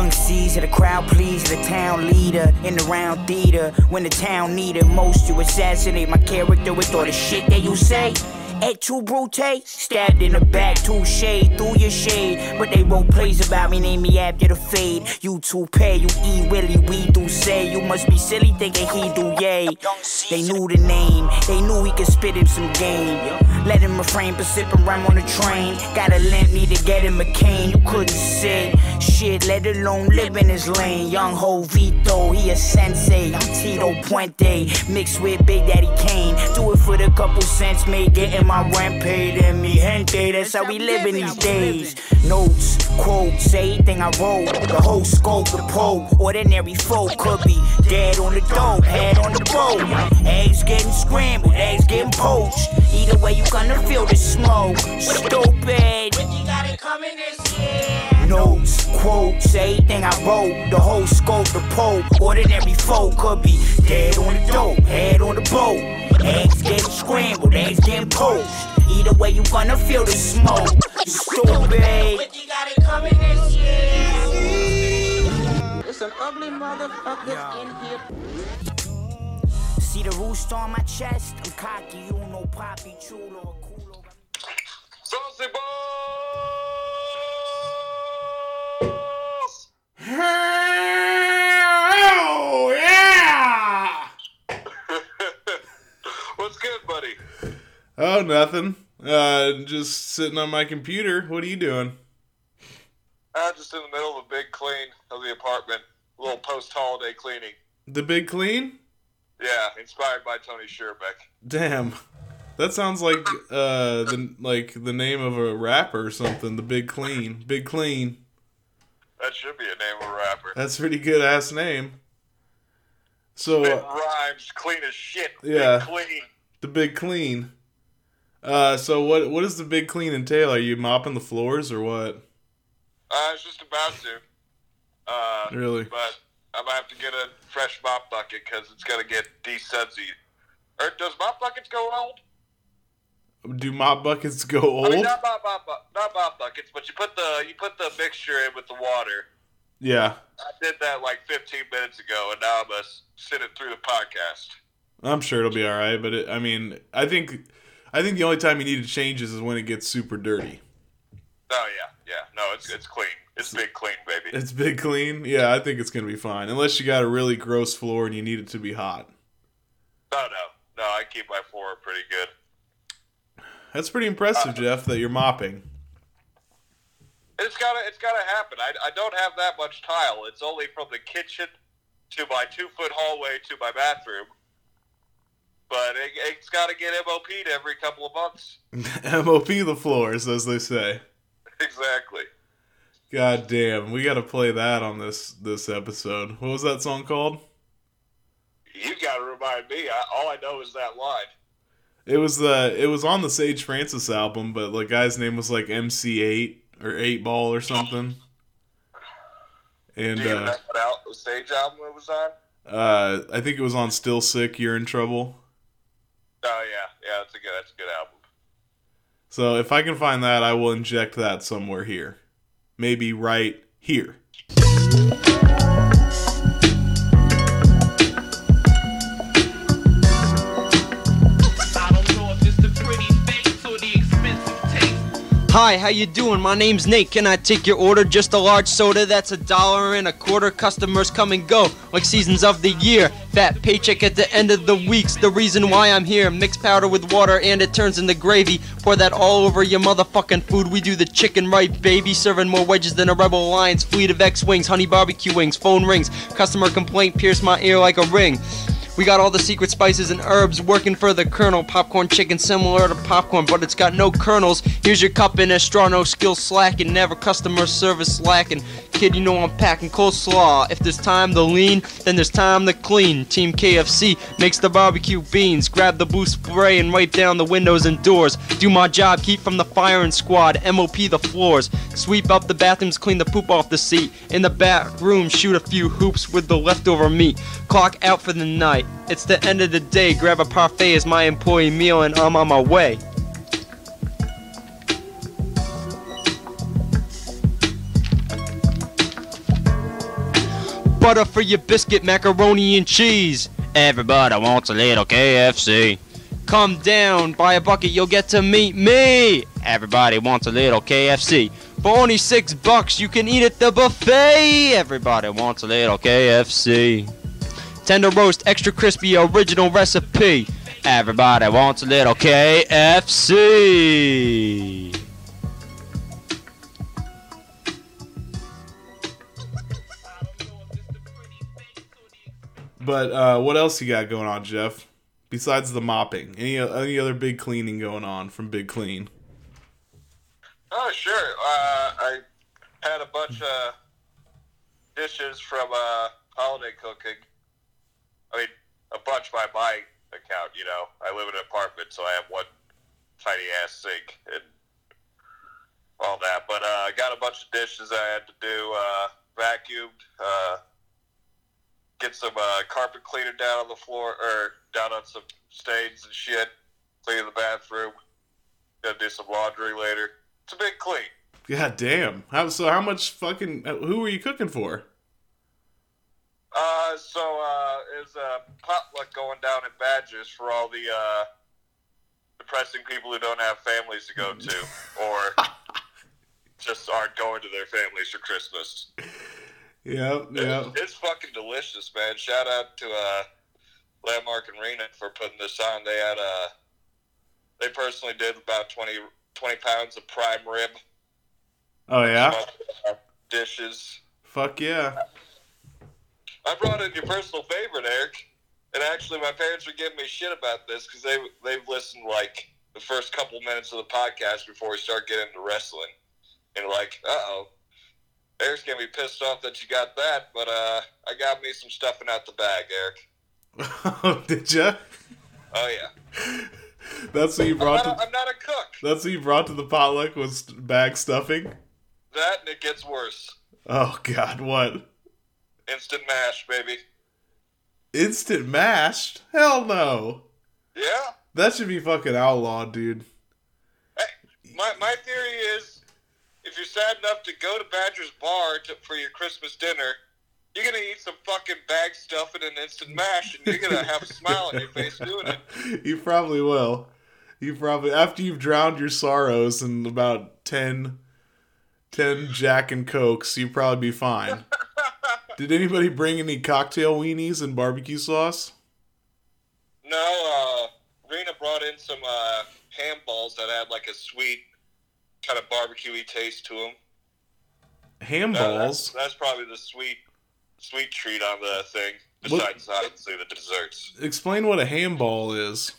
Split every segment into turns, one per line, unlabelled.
Young of the crowd please the town leader in the round theater. When the town needed most, you assassinate my character with all the shit that you say. Et tu brute, stabbed in the back, too shade through your shade. But they wrote plays about me, name me after the fade. You too pay, you E Willie, we do say. You must be silly thinking he do yay. They knew the name, they knew he could spit him some game. Let him refrain from sipping rhyme on the train. Gotta lend me to get him a cane. You couldn't sit shit, let alone live in his lane. Young Ho Vito, he a sensei. I'm Tito Puente, mixed with Big Daddy Kane. Do it for the couple cents made, getting my rent paid. And me gente, that's how we living these days. Notes, quotes, everything I wrote. The whole scope, the pole. Ordinary folk could be dead on the dope, head on the boat. Eggs getting scrambled, eggs getting poached. Either way, you gonna feel the smoke. Stupid. Notes, quotes, everything I wrote, the whole scope, the pole. Ordinary folk could be dead on the dope, head on the boat. Eggs getting scrambled, eggs getting poached. Either way, you gonna feel the smoke. You stupid. But you got it coming this year.
It's an ugly motherfucker in here.
See the rooster on my chest? I'm cocky, you know Poppy Chulo or Culo.
Saucy balls!
Oh yeah!
What's good, buddy?
Oh, nothing. Uh, just sitting on my computer. What are you doing?
I'm just in the middle of a big clean of the apartment. A little post-holiday cleaning.
The big clean?
Yeah, inspired by Tony Sherbeck.
Damn, that sounds like uh the like the name of a rapper or something. The big clean, big clean.
That should be a name of a rapper.
That's a pretty good ass name. So
It
uh,
rhymes clean as shit.
Yeah.
Big clean.
the big clean. Uh, so what what does the big clean entail? Are you mopping the floors or what?
I was just about to. Uh,
Really?
But I'm gonna have to get a fresh mop bucket because it's gonna get desudsy. Or does mop buckets go old?
Do mop buckets go old?
I mean, not mop, mop, not mop buckets, but you put the you put the mixture in with the water.
Yeah,
I did that like 15 minutes ago, and now I'm gonna sit it through the podcast.
I'm sure it'll be all right. But it, I mean, I think I think the only time you need to change is when it gets super dirty.
Oh yeah, yeah. No, it's it's clean. It's big clean, baby.
It's big clean. Yeah, I think it's gonna be fine. Unless you got a really gross floor and you need it to be hot.
No, no, no. I keep my floor pretty good.
That's pretty impressive, uh, Jeff, that you're mopping.
It's gotta it's gotta happen. I, I don't have that much tile. It's only from the kitchen to my two foot hallway to my bathroom. But it, it's got to get MOP'd every couple of months.
MOP the floors, as they say.
Exactly.
God damn, we got to play that on this this episode. What was that song called?
You got to remind me. I, all I know is that line.
It was the it was on the Sage Francis album, but the guy's name was like MC8 or 8 Ball or something. And
Do you
uh,
what out the stage album it was on?
uh, I think it was on Still Sick, You're in Trouble.
Oh yeah, yeah. That's a good. That's a good album.
So if I can find that, I will inject that somewhere here. Maybe right here.
Hi, how you doing? My name's Nate. Can I take your order? Just a large soda. That's a dollar and a quarter. Customers come and go like seasons of the year. Fat paycheck at the end of the week's the reason why I'm here. Mix powder with water and it turns into gravy. Pour that all over your motherfucking food. We do the chicken right, baby. Serving more wedges than a Rebel Alliance fleet of X-wings. Honey barbecue wings. Phone rings. Customer complaint pierce my ear like a ring. We got all the secret spices and herbs working for the Colonel. Popcorn chicken similar to popcorn, but it's got no kernels. Here's your cup and straw, no skill slacking, never customer service lacking. Kid, you know I'm packing coleslaw. If there's time to lean, then there's time to clean. Team KFC makes the barbecue beans. Grab the blue spray and wipe down the windows and doors. Do my job, keep from the firing squad. MOP the floors. Sweep up the bathrooms, clean the poop off the seat. In the back room, shoot a few hoops with the leftover meat. Clock out for the night. It's the end of the day. Grab a parfait as my employee meal, and I'm on my way. Butter for your biscuit, macaroni and cheese. Everybody wants a little KFC. Come down, buy a bucket, you'll get to meet me. Everybody wants a little KFC. For only six bucks, you can eat at the buffet. Everybody wants a little KFC. Tender roast, extra crispy, original recipe. Everybody wants a little KFC.
But uh, what else you got going on, Jeff? Besides the mopping, any any other big cleaning going on from Big Clean?
Oh, sure. Uh, I had a bunch of dishes from uh, holiday cooking. I mean, a bunch by my account, you know. I live in an apartment, so I have one tiny ass sink and all that. But uh, I got a bunch of dishes I had to do. Uh, vacuumed. Uh, get some uh, carpet cleaner down on the floor, or down on some stains and shit. Clean the bathroom. Gotta do some laundry later. It's a big clean.
God damn! How so? How much fucking? Who were you cooking for?
Uh, so uh, a potluck going down at Badgers for all the uh, depressing people who don't have families to go to, or just aren't going to their families for Christmas.
Yeah, yeah.
It's, it's fucking delicious, man. Shout out to uh, Landmark and Rena for putting this on. They had uh, they personally did about 20, 20 pounds of prime rib.
Oh yeah.
Dishes.
Fuck yeah.
I brought in your personal favorite, Eric. And actually, my parents were giving me shit about this because they they've listened like the first couple minutes of the podcast before we start getting into wrestling, and like, uh oh, Eric's gonna be pissed off that you got that, but uh, I got me some stuffing out the bag, Eric.
Oh, Did you?
Oh yeah.
That's what you
I'm
brought
not,
to.
a, I'm not a cook.
That's what you brought to the potluck was bag stuffing.
That and it gets worse.
Oh God, what?
Instant mash, baby.
Instant mashed? Hell no.
Yeah.
That should be fucking outlawed, dude.
Hey, my my theory is, if you're sad enough to go to Badger's bar to, for your Christmas dinner, you're gonna eat some fucking bag stuffing and an instant mash, and you're gonna have a smile on your face doing it.
You probably will. You probably after you've drowned your sorrows in about 10, 10 Jack and Cokes, you probably be fine. Did anybody bring any cocktail weenies and barbecue sauce?
No, uh, Rena brought in some uh, ham balls that had like a sweet kind of barbecuey taste to them.
Ham
Uh, that's,
balls.
that's probably the sweet, sweet treat on the thing.
What-
Besides, obviously, the desserts.
Explain what a ham ball is.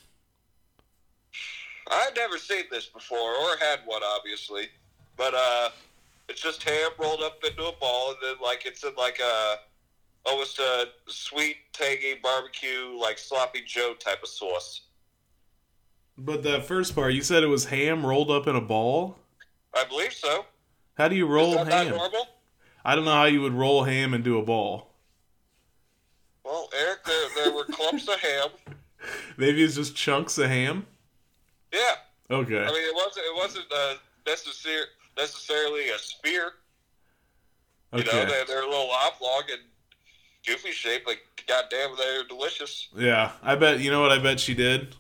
I'd never seen this before or had one, obviously, but uh, it's just ham rolled up into a ball, and then like it's in like a almost a sweet, tangy barbecue, like sloppy Joe type of sauce.
But that first part, you said it was ham rolled up in a ball.
I believe so.
How do you roll
Is
ham?
normal?
I don't know how you would roll ham into a ball.
Well, Eric, there, there were clumps of ham.
Maybe it's just chunks of ham.
Yeah,
Okay.
I mean it wasn't it wasn't uh, necessar- necessarily a spear. You know, they're, they're a little oblong and goofy shape. Like, goddamn, they're delicious.
Yeah, I bet you know what I bet she did.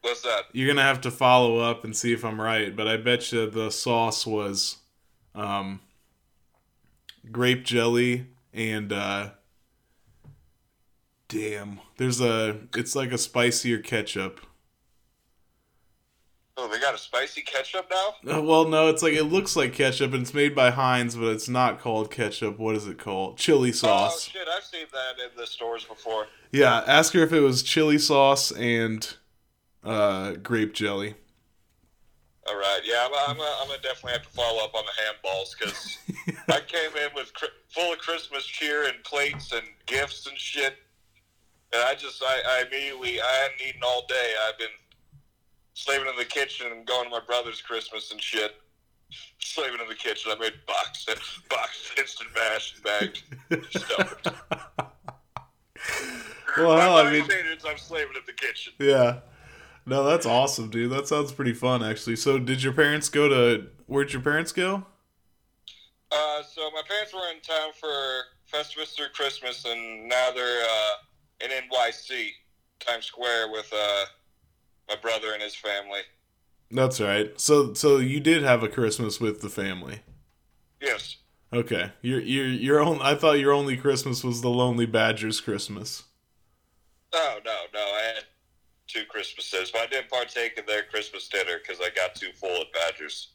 What's that?
You're gonna have to follow up and see if I'm right, but I bet you the sauce was um, grape jelly and uh, damn, there's a it's like a spicier ketchup.
Oh, they got a spicy ketchup now?
Uh, well, no, it's like it looks like ketchup and it's made by Heinz, but it's not called ketchup. What is it called? Chili sauce.
Oh shit, I've seen that in the stores before.
Yeah, ask her if it was chili sauce and uh, grape jelly.
All right, yeah, I'm, I'm, I'm gonna definitely have to follow up on the handballs because I came in with full of Christmas cheer and plates and gifts and shit, and I just I, I immediately I hadn't eaten all day. I've been slaving in the kitchen and going to my brother's Christmas and shit. Slaving in the kitchen, I made box box instant mash and bagged stuff.
Well, hell, I mean,
I'm slaving in the kitchen.
yeah. No, that's awesome, dude. That sounds pretty fun, actually. So, did your parents go to? Where'd your parents go?
Uh, so my parents were in town for Festivus through Christmas, and now they're uh, in NYC, Times Square, with uh, my brother and his family.
That's right. So, so you did have a Christmas with the family.
Yes.
Okay. Your your your own. I thought your only Christmas was the Lonely Badgers Christmas.
Oh no, no, I had two Christmases, but I didn't partake in their Christmas dinner because I got too full at Badgers.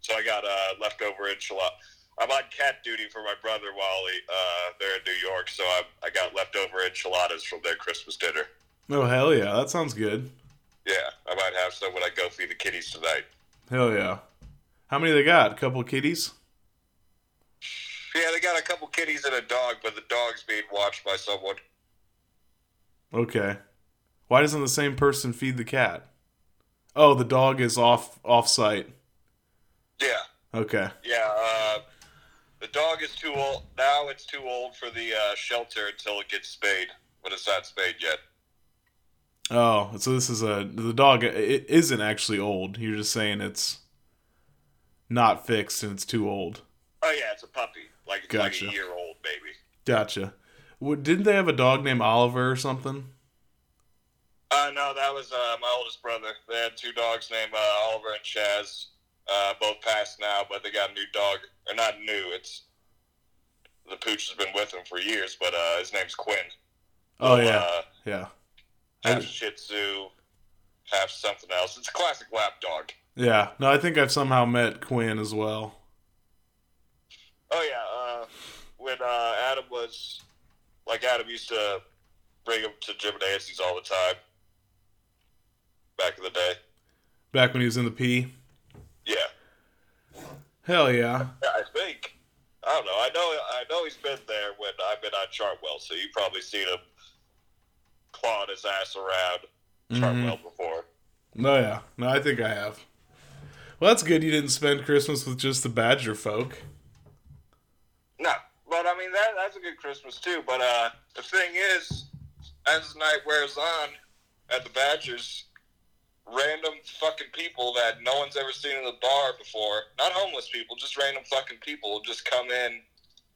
So I got uh, leftover enchilada. I'm on cat duty for my brother Wally. he, uh, they're in New York, so I, I got leftover enchiladas from their Christmas dinner.
Oh hell yeah, that sounds good.
Yeah, I might have some when I go feed the kitties tonight.
Hell yeah. How many they got? A couple kitties.
Yeah, they got a couple kitties and a dog, but the dog's being watched by someone.
Okay. Why doesn't the same person feed the cat? Oh, the dog is off off site.
Yeah,
Okay.
yeah. Uh, the dog is too old. Now it's too old for the uh, shelter until it gets spayed, but it's not spayed yet.
Oh, so this is a the dog. It isn't actually old. You're just saying it's not fixed and it's too old.
Oh yeah, it's a puppy, like it's
Gotcha.
like a year old baby.
Gotcha. What, didn't they have a dog named Oliver or something?
Uh, no, that was uh, my oldest brother. They had two dogs named uh, Oliver and Chaz. Uh, both passed now, but they got a new dog. Or not new. It's the pooch has been with them for years, but uh, his name's Quinn.
Oh
So,
yeah,
uh,
yeah,
half Shih Tzu, half something else. It's a classic lap dog.
yeah. No, I think I've somehow met Quinn as well.
Oh yeah, uh, when uh, Adam was like Adam used to bring him to Jim and Nancy's all the time back in the day.
Back when he was in the P.
Yeah,
Hell yeah.
yeah I think. I don't know. I know. I know he's been there when I've been on Chartwell, so you've probably seen him clawing his ass around Chartwell before.
No, yeah. No, I think I have. Well, that's good. You didn't spend Christmas with just the Badger folk.
No, but I mean that that's a good Christmas too. But uh, the thing is, as the night wears on at the Badgers, random fucking people that no one's ever seen in the bar before, not homeless people, just random fucking people—just come in,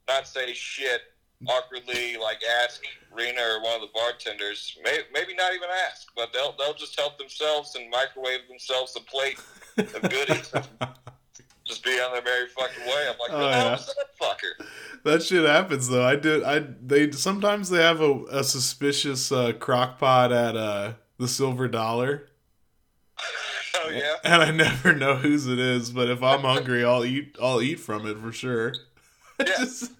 not say shit, awkwardly like ask Rena or one of the bartenders, may, maybe not even ask, but they'll they'll just help themselves and microwave themselves a plate of goodies. Just be on their merry fucking way. I'm like,
Oh,
what the hell
yeah.
is that fucker?
That shit happens though. I did. I they sometimes they have a, a suspicious uh, crock pot at uh, the Silver Dollar,
Oh yeah.
and I never know whose it is. But if I'm hungry, I'll eat. I'll eat from it for sure.
Yeah.
Just-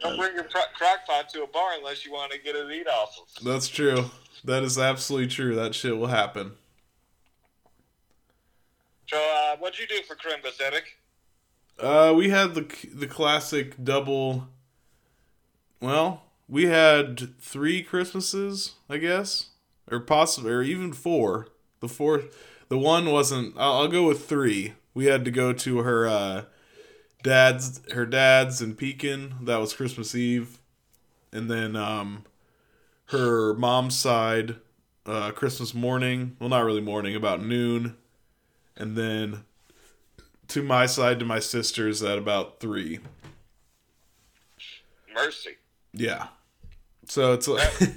Don't bring your cro- crock pot to a bar unless you want to get an eat off of.
that's true. That is absolutely true. That shit will happen.
So, uh, what'd you do for Crimbus, Eric?
Uh, we had the the classic double. Well, we had three Christmases, I guess, or possibly, or even four. The fourth, the one wasn't. I'll, I'll go with three. We had to go to her uh, dad's, her dad's in Pekin. That was Christmas Eve, and then um, her mom's side, uh, Christmas morning. Well, not really morning, about noon, and then to my side to my sisters at about three.
Mercy.
Yeah. So it's a,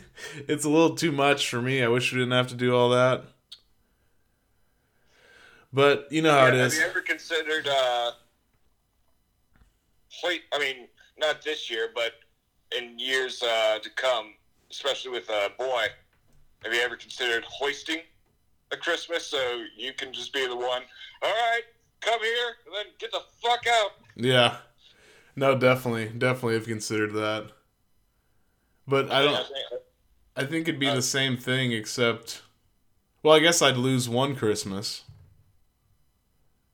it's a little too much for me. I wish we didn't have to do all that. But you know how
Yeah,
it
have you ever considered uh, I mean, not this year, but in years uh, to come, especially with a boy. Have you ever considered hoisting a Christmas so you can just be the one? All right, come here and then get the fuck out.
Yeah. No, definitely, definitely have considered that. But I don't. I think it'd be
Uh,
the same thing, except, well, I guess I'd lose one Christmas.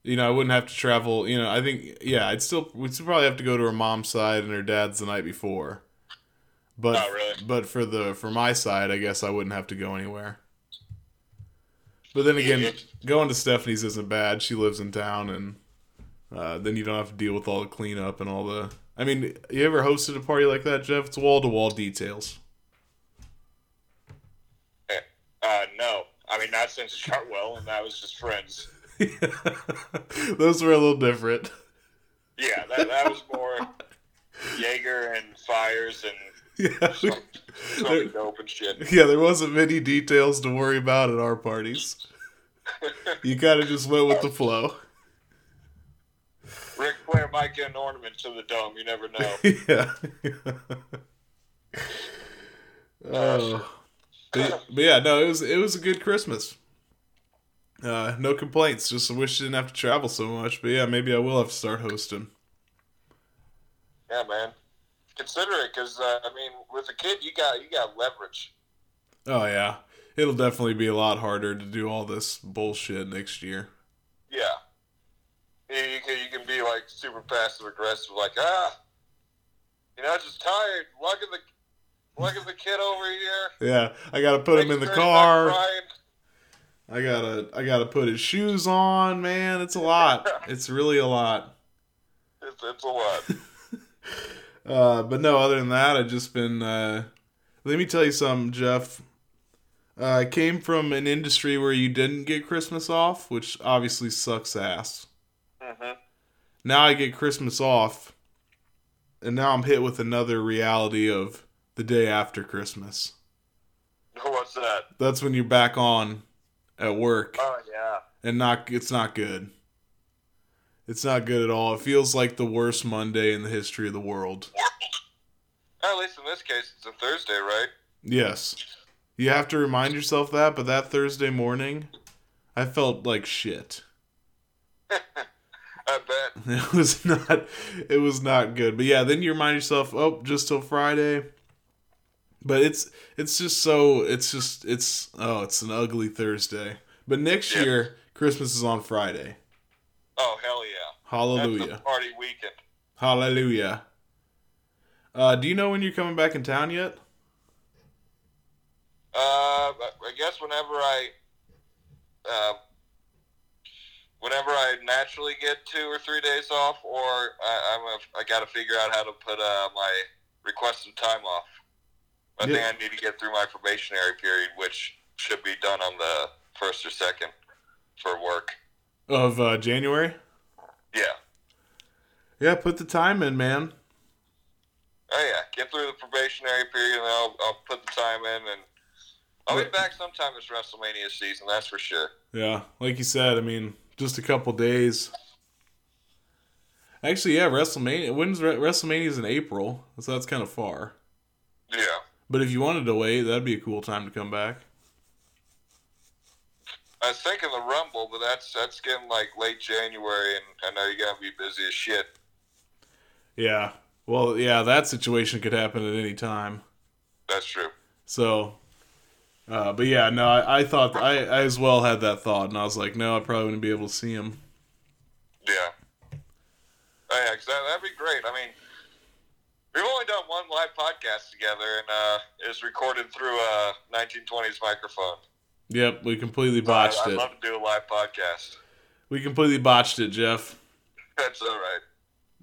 You know, I wouldn't have to travel. You know, I think, yeah, I'd still, we'd still probably have to go to her mom's side and her dad's the night before. But,
Oh, really?
but for the for my side, I guess I wouldn't have to go anywhere. But then again, going to Stephanie's isn't bad. She lives in town, and uh, then you don't have to deal with all the cleanup and all the. I mean, you ever hosted a party like that, Jeff? It's wall to wall details.
Uh, no, I mean not since Chartwell, and that was just friends.
Those were a little different.
Yeah, that, that was more Jaeger and fires and
Yeah,
some, some dope and shit.
yeah. There wasn't many details to worry about at our parties. You kind of just went with the flow.
Ric Flair might get an ornament to the dome. You never know.
yeah. Oh, oh. But, but yeah, no, it was it was a good Christmas. Uh, no complaints. Just wish I didn't have to travel so much. But yeah, maybe I will have to start hosting.
Yeah, man. Consider it, because uh, I mean, with a kid, you got you got leverage.
Oh yeah, it'll definitely be a lot harder to do all this bullshit next year.
Yeah. You, you can you can be like super passive aggressive, like ah, you know, just tired. Lugging the lugging the kid over here.
Yeah, I gotta put him in the
Make
car. I gotta I gotta put his shoes on, man. It's a lot. It's really a lot.
It's, it's a lot.
Uh, but no, other than that, I've just been. Uh, let me tell you something, Jeff. Uh, I came from an industry where you didn't get Christmas off, which obviously sucks ass.
hmm
Now I get Christmas off, and now I'm hit with another reality of the day after Christmas.
What's that?
That's when you're back on at work.
Oh yeah.
and not it's not good. It's not good at all. It feels like the worst Monday in the history of the world.
At least in this case, it's a Thursday, right?
Yes. You have to remind yourself that, but that Thursday morning, I felt like shit.
I bet.
It was not it was not good. But yeah, then you remind yourself, "Oh, just till Friday." But it's it's just so it's just it's oh, it's an ugly Thursday. But next
Yeah.
year, Christmas is on Friday.
Oh hell yeah.
Hallelujah.
party weekend.
Hallelujah. Uh, do you know when you're coming back in town yet?
Uh, I guess whenever I, uh, whenever I naturally get two or three days off, or I, I'm a, I got to figure out how to put uh, my requested time off. I
Yeah.
think I need to get through my probationary period, which should be done on the first or second for work.
Of uh, January?
Yeah.
Yeah, put the time in, man.
Oh yeah, get through the probationary period, and I'll, I'll put the time in, and I'll be back sometime this WrestleMania season. That's for sure.
Yeah, like you said, I mean, just a couple days. Actually, yeah, WrestleMania. When's Re- WrestleMania's in April, so that's kind of far.
Yeah.
But if you wanted to wait, that'd be a cool time to come back.
I was thinking the Rumble, but that's that's getting like late January, and I know you gotta be busy as shit.
Yeah. Well, yeah, that situation could happen at any time.
That's true.
So, uh, but yeah, no, I, I thought I, I as well had that thought, and I was like, no, I probably wouldn't be able to see him.
Yeah. Oh yeah, 'cause that, that'd be great. I mean, we've only done one live podcast together, and uh, it was recorded through a 1920s microphone.
Yep, we completely
So I-
botched
I'd
it.
love to do a live podcast.
We completely botched it, Jeff.
That's all right.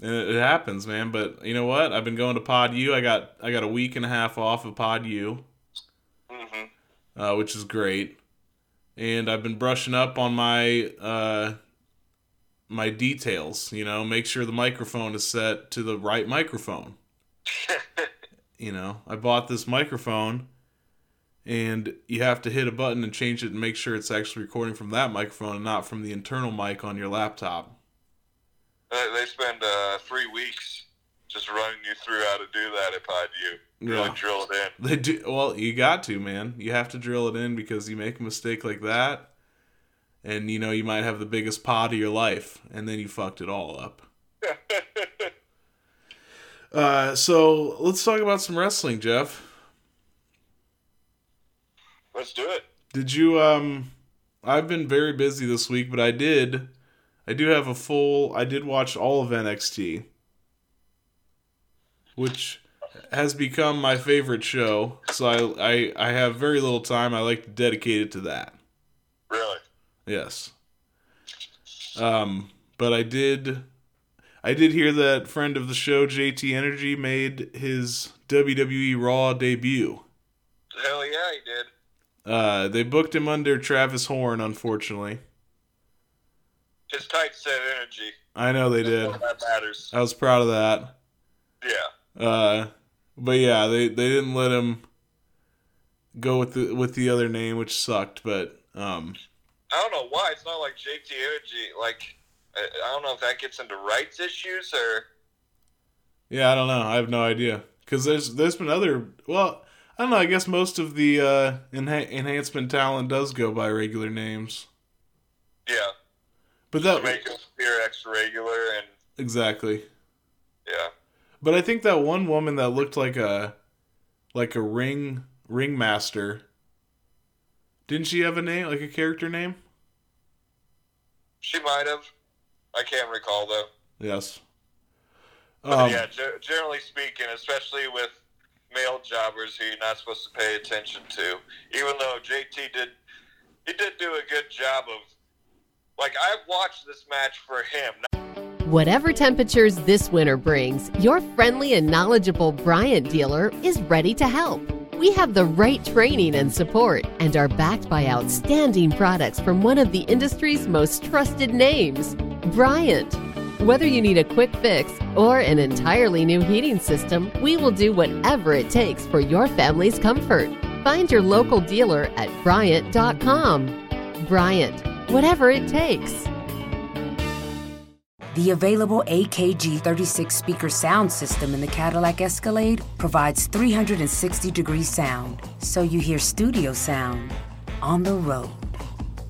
And it, it happens, man. But you know what? I've been going to Pod U. I got I got a week and a half off of Pod U,
hmm
uh, which is great. And I've been brushing up on my uh, my details. You know, make sure the microphone is set to the right microphone. you know, I bought this microphone and you have to hit a button and change it and make sure it's actually recording from that microphone and not from the internal mic on your laptop.
They, spend uh, three weeks just running you through how to do that if I do. Really
Yeah.
drill it in.
They do well, you got to, man. You have to drill it in because you make a mistake like that and you know you might have the biggest pod of your life and then you fucked it all up. Uh, so let's talk about some wrestling, Jeff.
Let's do it.
Did you um I've been very busy this week, but I did I do have a full I did watch all of NXT. Which has become my favorite show. So I I, I have very little time. I like to dedicate it to that.
Really?
Yes. Um but I did I did hear that friend of the show JT Energy made his WWE Raw debut.
Hell yeah, he did.
Uh, they booked him under Travis Horn, unfortunately.
His tight set energy.
I know they did.
That matters.
I was proud of that.
Yeah.
Uh, but yeah, they, they didn't let him go with the with the other name, which sucked. But um,
I don't know why. It's not like JT Energy. Like, I, don't know if that gets into rights issues or.
yeah, I don't know. I have no idea because there's there's been other. Well, I don't know. I guess most of the uh, enha- enhancement talent does go by regular names.
Yeah.
But
To
that
make him appear extra regular and.
exactly.
Yeah.
But I think that one woman that looked like a like a ring ringmaster. Didn't she have a name, like a character name?
She might have. I can't recall though.
Yes.
But
Um,
yeah, ge- generally speaking, especially with male jobbers who you're not supposed to pay attention to, even though JT did, he did do a good job of, like, I watched this match for him.
Whatever temperatures this winter brings, your friendly and knowledgeable Bryant dealer is ready to help. We have the right training and support and are backed by outstanding products from one of the industry's most trusted names, Bryant. Whether you need a quick fix or an entirely new heating system, we will do whatever it takes for your family's comfort. Find your local dealer at Bryant.com. Bryant, whatever it takes.
The available AKG 36 speaker sound system in the Cadillac Escalade provides 360 degree sound, so you hear studio sound on the road.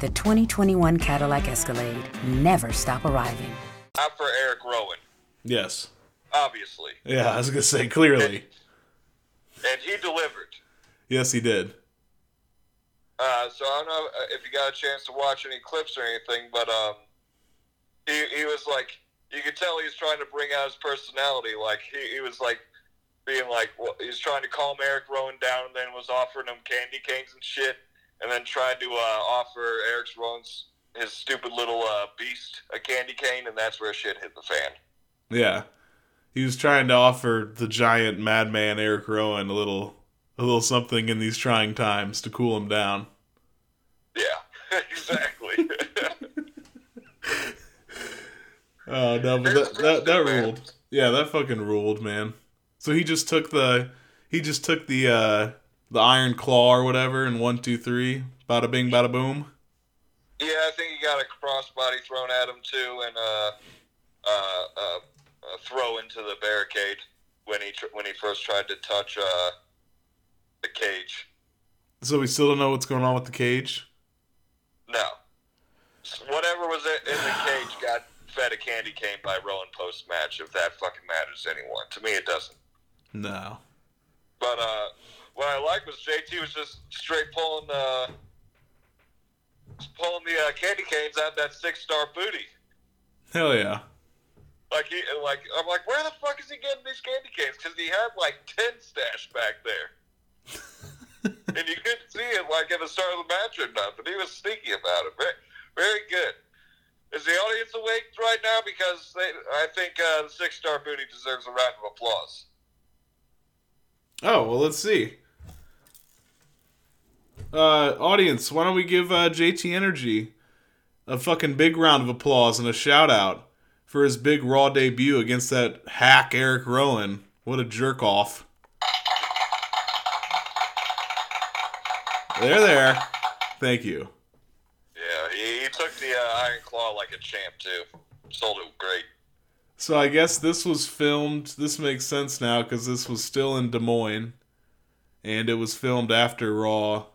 The 2021 Cadillac Escalade never stop arriving.
Out for Eric Rowan,
yes.
obviously.
Yeah, I was gonna say clearly.
And he delivered.
Yes, he did.
Uh, so I don't know if you got a chance to watch any clips or anything, but um, he, he was like, you could tell he was trying to bring out his personality. Like, he, he was like, being like, well, he was trying to calm Eric Rowan down and then was offering him candy canes and shit, and then tried to uh, offer Eric Rowan's his stupid little uh, beast a candy cane, and that's where shit hit the fan.
Yeah, he was trying to offer the giant madman Eric Rowan a little a little something in these trying times to cool him down.
Yeah, exactly.
Oh no, but that that, that ruled. Yeah, that fucking ruled, man. So he just took the he just took the uh the iron claw or whatever and one, two, three, bada bing, bada boom.
Yeah, I think he got a crossbody thrown at him too, and uh, uh, uh, a throw into the barricade when he tr- when he first tried to touch uh, the cage.
So we still don't know what's going on with the cage.
No, whatever was in in the cage got fed a candy cane by Rowan post match. If that fucking matters to anyone, to me it doesn't.
No.
But uh, what I like was JT was just straight pulling uh, pulling the uh, candy canes out of that six star booty.
Hell yeah.
Like he, like I'm like, where the fuck is he getting these candy canes? Because he had like ten stashed back there, and you couldn't see it like at the start of the match or nothing. He was sneaky about it. Very, very good. Is the audience awake right now? Because they, I think uh, the six star booty deserves a round of applause.
Oh well, let's see uh, audience, why don't we give uh, JT Energy a fucking big round of applause and a shout out for his big Raw debut against that hack Eric Rowan? What a jerk off. There, there. Thank you.
Yeah, he, he took the uh, Iron Claw like a champ, too. Sold it great.
So I guess this was filmed. This makes sense now because this was still in Des Moines, and it was filmed after Raw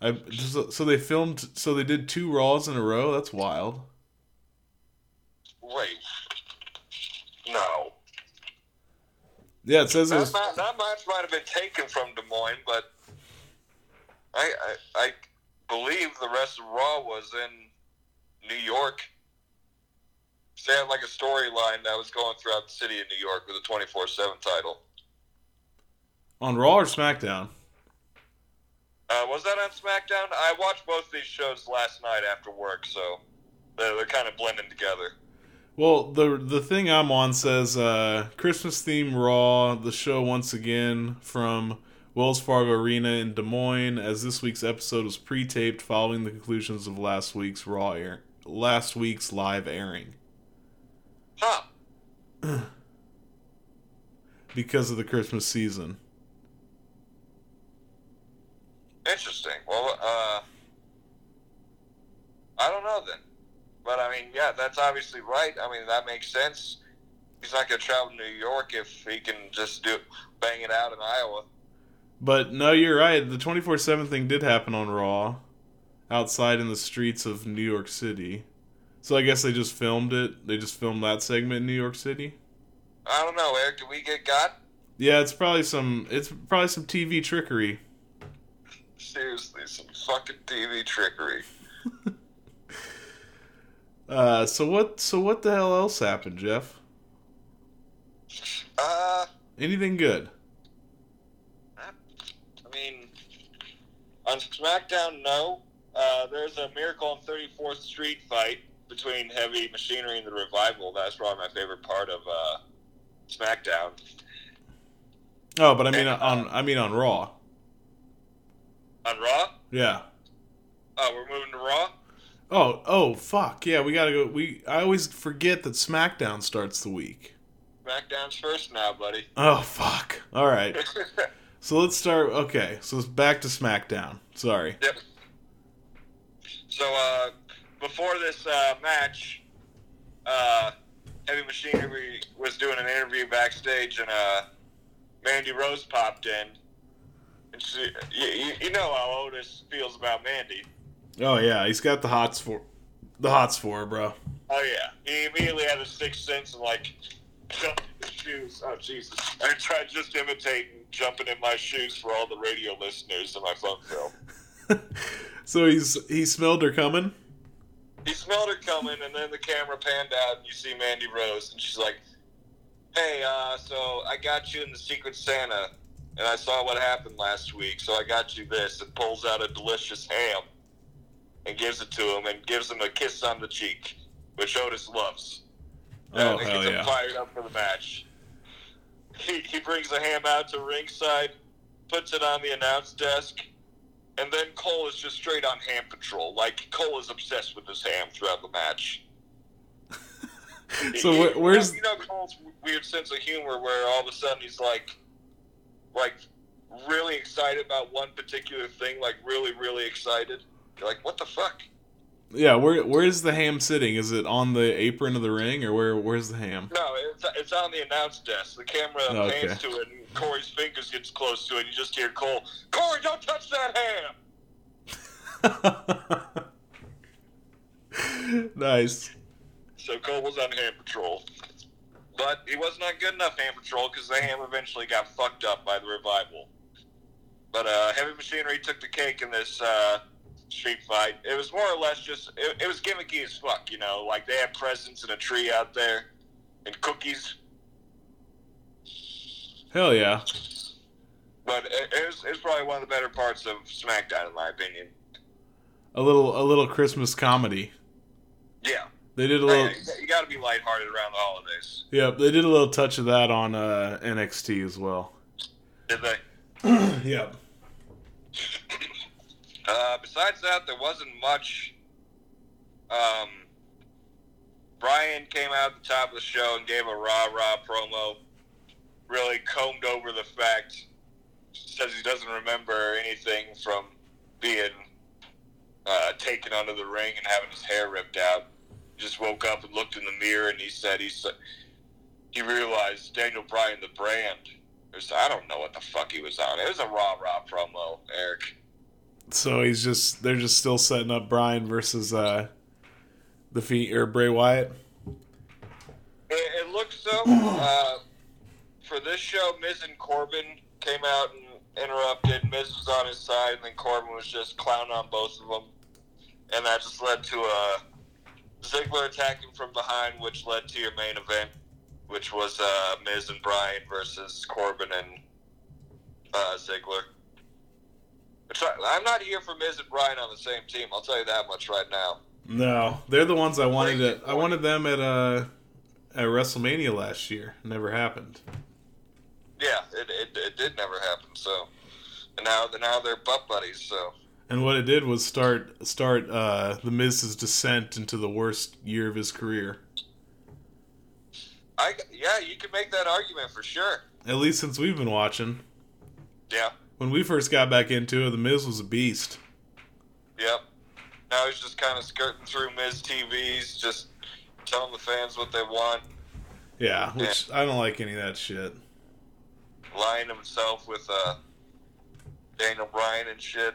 I so so they filmed. So they did two Raws in a row. That's wild.
Wait, no.
Yeah, it says it
That,
was.
ma- that match might have been taken from Des Moines, but I, I I believe the rest of Raw was in New York. They had like a storyline that was going throughout the city of New York with a twenty four seven title.
On Raw or SmackDown?
Uh, was that on SmackDown? I watched both these shows last night after work, so they're, they're kind of blending together.
Well, the the thing I'm on says uh, Christmas theme Raw. The show once again from Wells Fargo Arena in Des Moines, as this week's episode was pre-taped following the conclusions of last week's Raw air, last week's live airing
Huh.
because of the Christmas season.
Interesting. Well, uh, I don't know then. But I mean, yeah, that's obviously right. I mean, that makes sense. He's not going to travel to New York if he can just do bang it out in Iowa.
But no, you're right. The 24 7 thing did happen on Raw outside in the streets of New York City. So I guess they just filmed it. They just filmed that segment in New York City.
I don't know, Eric. Did we get got?
Yeah, it's probably some. It's probably some TV trickery.
Seriously, some fucking TV trickery.
Uh, so what? So what the hell else happened, Jeff?
Uh,
Anything good?
I mean, on SmackDown, no. Uh, there's a Miracle on 34th Street fight between Heavy Machinery and the Revival. That's probably my favorite part of uh, SmackDown.
Oh, but I mean on. I mean on Raw.
On Raw?
Yeah.
Oh, we're moving to Raw?
Oh, oh, fuck. Yeah, we gotta go. We. I always forget that SmackDown starts the week.
SmackDown's first now, buddy.
Oh, fuck. All right. So let's start. Okay, so it's back to SmackDown. Sorry.
Yep. So, uh, before this uh, match, uh, Heavy Machinery was doing an interview backstage, and uh, Mandy Rose popped in. She, you, you- know how Otis feels about Mandy.
Oh yeah, he's got the hots for the hots for her, bro.
Oh yeah, he immediately had a sixth sense and like jumped in his shoes. Oh Jesus! I tried just imitating jumping in my shoes for all the radio listeners in my phone film.
So he's he smelled her coming.
he smelled her coming, and then the camera panned out, and you see Mandy Rose, and she's like, "Hey, uh, so I got you in the Secret Santa, and I saw what happened last week, so I got you this." And pulls out a delicious ham, and gives it to him, and gives him a kiss on the cheek, which Otis loves.
Oh
and it
hell
gets him fired up for the match. He, he brings the ham out to ringside, puts it on the announce desk, and then Cole is just straight on ham patrol. Like Cole is obsessed with this ham throughout the match.
So
He-
where- where's-
you know Cole's weird sense of humor, where all of a sudden he's like, like really excited about one particular thing, like really, really excited. You're like, what the fuck?
Yeah, where where is the ham sitting? Is it on the apron of the ring, or where where's the ham?
No, it's, it's on the announce desk. The camera
Okay.
pans to it, and Corey's fingers gets close to it. And You just hear Cole, Corey, don't touch that ham.
nice.
So Cole was on ham patrol. But he wasn't on good enough ham patrol because the ham eventually got fucked up by the revival. But uh, Heavy Machinery took the cake in this uh, street fight. It was more or less just, it, it was gimmicky as fuck, you know? Like they had presents and a tree out there and cookies.
Hell yeah.
But it, it, was, it was probably one of the better parts of SmackDown, in my opinion.
A little a little Christmas comedy.
Yeah.
They did a little.
You got to be lighthearted around the holidays.
Yep, they did a little touch of that on uh, NXT as well.
Did they?
Yep.
Uh, besides that, there wasn't much. Um, Bryan came out at the top of the show and gave a rah rah promo. Really combed over the fact says he doesn't remember anything from being uh, taken under the ring and having his hair ripped out. Just woke up and looked in the mirror and he said he said he realized Daniel Bryan the brand. There's, I don't know what the fuck he was on. It was a rah rah promo, Eric.
So he's just they're just still setting up Bryan versus uh the Fiend or Bray Wyatt.
It, it looks so. Uh, for this show, Miz and Corbin came out and interrupted. Miz was on his side, and then Corbin was just clowning on both of them, and that just led to a Ziggler attacking from behind, which led to your main event, which was uh, Miz and Bryan versus Corbin and uh, Ziggler. Which I, I'm not here for Miz and Bryan on the same team. I'll tell you that much right now.
No, they're the ones I wanted. At, I wanted them at uh at WrestleMania last year. Never happened.
Yeah, it, it, it did never happen. So, and now now they're butt buddies. So,
And what it did was start start uh, the Miz's descent into the worst year of his career.
I yeah, you can make that argument for sure.
At least since we've been watching.
Yeah.
When we first got back into it, the Miz was a beast.
Yep. Now he's just kind of skirting through Miz TVs, just telling the fans what they want,
Yeah, which I don't like any of that shit.
lying himself with uh, Daniel Bryan and shit.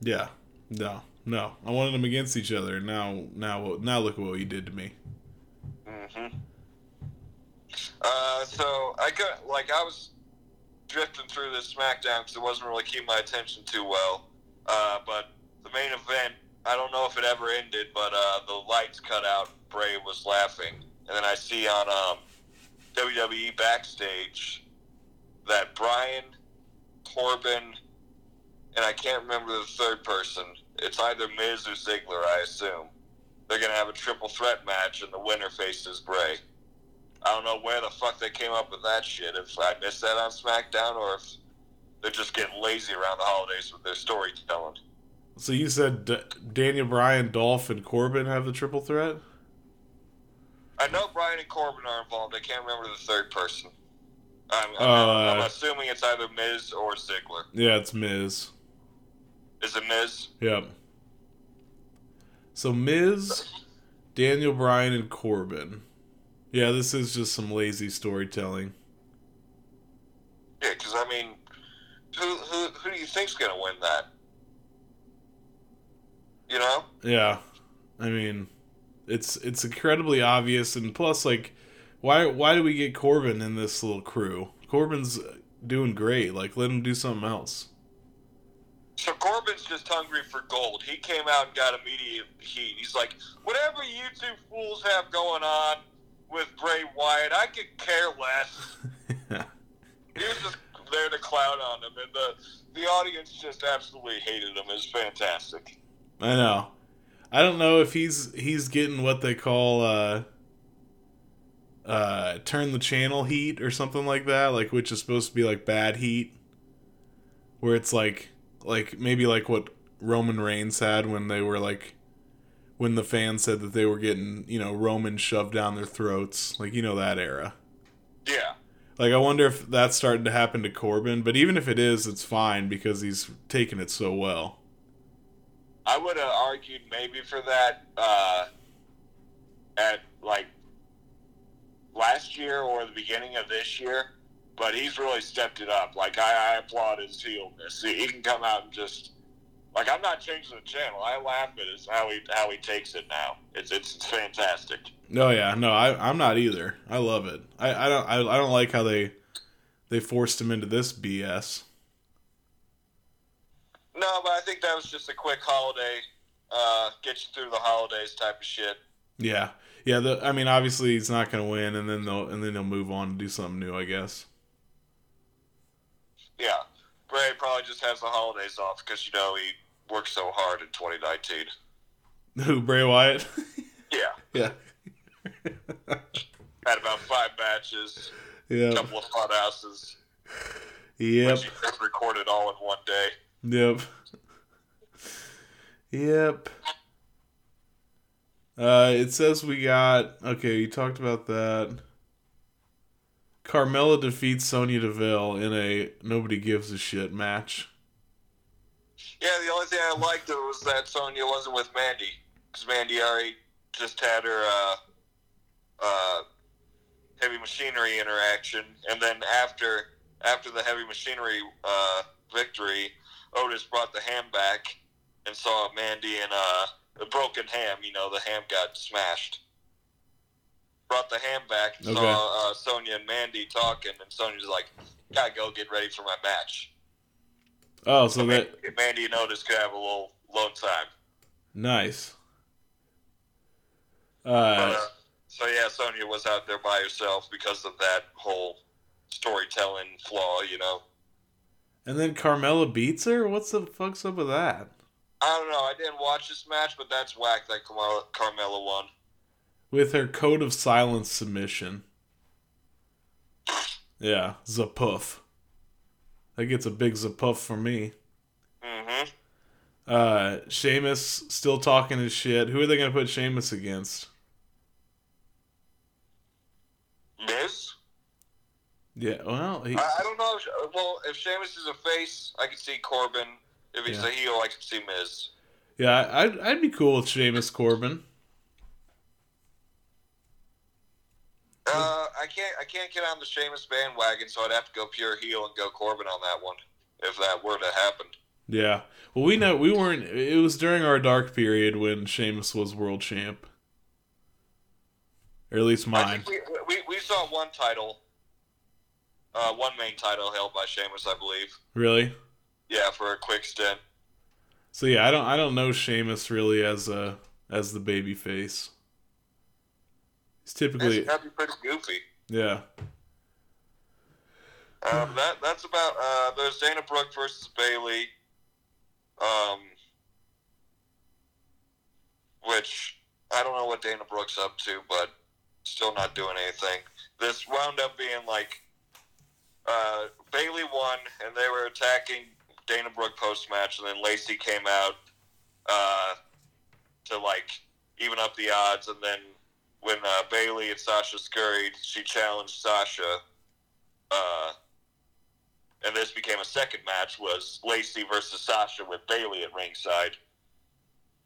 Yeah, no, no. I wanted them against each other. Now, now, now look at what you did to me.
hmm Uh, so I got like I was drifting through this SmackDown because it wasn't really keeping my attention too well. Uh, but the main event, I don't know if it ever ended, but uh, the lights cut out. Bray was laughing, and then I see on um, WWE backstage that Bryan Corbin and I can't remember the third person. It's either Miz or Ziggler, I assume. They're gonna have a triple threat match, and the winner faces Bray. I don't know where the fuck they came up with that shit. If I missed that on SmackDown, or if they're just getting lazy around the holidays with their storytelling.
So you said D- Daniel Bryan, Dolph, and Corbin have the triple threat?
I know Bryan and Corbin are involved. I can't remember the third person. I'm, I'm,
Uh,
I'm assuming it's either Miz or Ziggler.
Yeah, it's Miz.
Is it Miz?
Yep. So Miz, Daniel Bryan, and Corbin. Yeah, this is just some lazy storytelling.
Yeah, because I mean, who who who do you think's gonna win that? You know?
Yeah, I mean, it's it's incredibly obvious, and plus, like, why why do we get Corbin in this little crew? Corbin's doing great. Like, let him do something else.
So Corbin's just hungry for gold. He came out and got immediate heat. He's like, whatever you two fools have going on with Bray Wyatt, I could care less. He was just there to clown on him, and the the audience just absolutely hated him. It's fantastic.
I know. I don't know if he's he's getting what they call uh uh turn the channel heat or something like that, like which is supposed to be like bad heat. Where it's like like maybe like what Roman Reigns had when they were like when the fans said that they were getting, you know, Roman shoved down their throats. Like you know that era.
Yeah.
Like I wonder if that's starting to happen to Corbin, but even if it is, it's fine because he's taking it so well.
I would have argued maybe for that uh, at like last year or the beginning of this year, but he's really stepped it up. Like I, I applaud his heelness. He, he can come out and just like I'm not changing the channel. I laugh at his, how he how he takes it now. It's it's, it's fantastic.
No, yeah, no, I, I'm not either. I love it. I, I don't, I, I don't like how they, they forced him into this BS.
No, but I think that was just a quick holiday, uh, get you through the holidays type of shit.
Yeah, yeah. The, I mean, obviously he's not going to win, and then they'll, and then they'll move on and do something new, I guess.
Yeah, Bray probably just has the holidays off because you know he worked so hard in 2019.
Who Bray Wyatt?
Yeah,
yeah,
had about five matches,
yeah,
couple of hot houses,
yep,
which he recorded all in one day.
yep, yep. Uh, it says we got okay. You talked about that. Carmella defeats Sonya Deville in a nobody gives a shit match.
Yeah, the only thing I liked was that Sonya wasn't with Mandy because Mandy already just had her uh, uh, heavy machinery interaction, and then after after the heavy machinery uh, victory, Otis brought the ham back and saw Mandy and uh, the broken ham. You know, the ham got smashed. Brought the ham back and
Okay.
saw uh, Sonya and Mandy talking, and Sonya's like, "Gotta go get ready for my match."
Oh, so that
Mandy and Otis could have a little alone time.
nice.
But,
Uh,
uh, so yeah, Sonia was out there by herself because of that whole storytelling flaw. You know,
and then Carmella beats her. What's the fuck's up with that?
I don't know. I didn't watch this match, but that's whack that Carmella, Carmella won.
With her code of silence submission. Yeah, zapuff. That gets a big zapuff for me.
Mm-hmm.
Uh, Sheamus still talking his shit. Who are they gonna put Sheamus against?
Miz.
Yeah, well, he,
I, I don't know. If, well, if Sheamus is a face, I could see Corbin. If he's
Yeah.
a heel, I could see Miz.
yeah, I'd I'd be cool with Sheamus Corbin.
Uh, I can't. I can't get on the Sheamus bandwagon, so I'd have to go pure heel and go Corbin on that one. If that were to happen.
Yeah. Well, we know we weren't. It was during our dark period when Sheamus was world champ, or at least mine.
we, we, we saw one title, uh, one main title held by Sheamus, I believe.
Really?
Yeah, for a quick stint.
So yeah, I don't I don't know Sheamus really as a as the baby face. He's typically
That'd be pretty goofy.
yeah.
Um, that that's about. Uh, there's Dana Brooke versus Bayley. Um, which I don't know what Dana Brooke's up to, but still not doing anything. This wound up being like uh, Bayley won, and they were attacking Dana Brooke post match, and then Lacey came out uh, to like even up the odds, and then when uh, Bayley and Sasha scurried, she challenged Sasha. Uh, and this became a second match was Lacey versus Sasha with Bayley at ringside.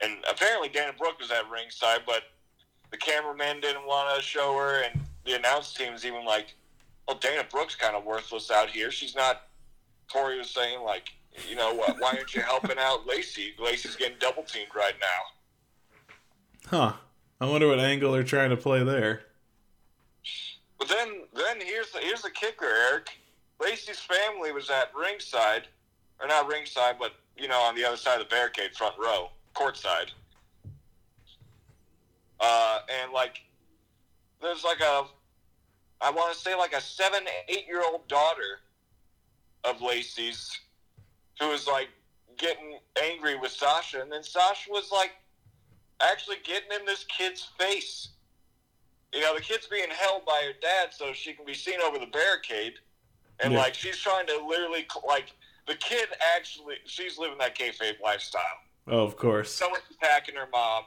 And apparently Dana Brooke was at ringside, but the cameraman didn't want to show her, and the announce team was even like, "Well, Dana Brooke's kind of worthless out here. She's not." Corey was saying like, you know, why, why aren't you helping out Lacey? Lacey's getting double teamed right now.
Huh. I wonder what angle they're trying to play there.
But then, then here's the here's the kicker, Eric. Lacey's family was at ringside, or not ringside, but you know, on the other side of the barricade, front row, courtside. Uh, and like, there's like a, I want to say like a seven, eight year old daughter of Lacey's, who was like getting angry with Sasha, and then Sasha was like, actually getting in this kid's face you know, the kid's being held by her dad so she can be seen over the barricade. And,
Yeah.
like, she's trying to literally, like, the kid actually, she's living that kayfabe lifestyle.
Oh, of course.
Someone's attacking her mom,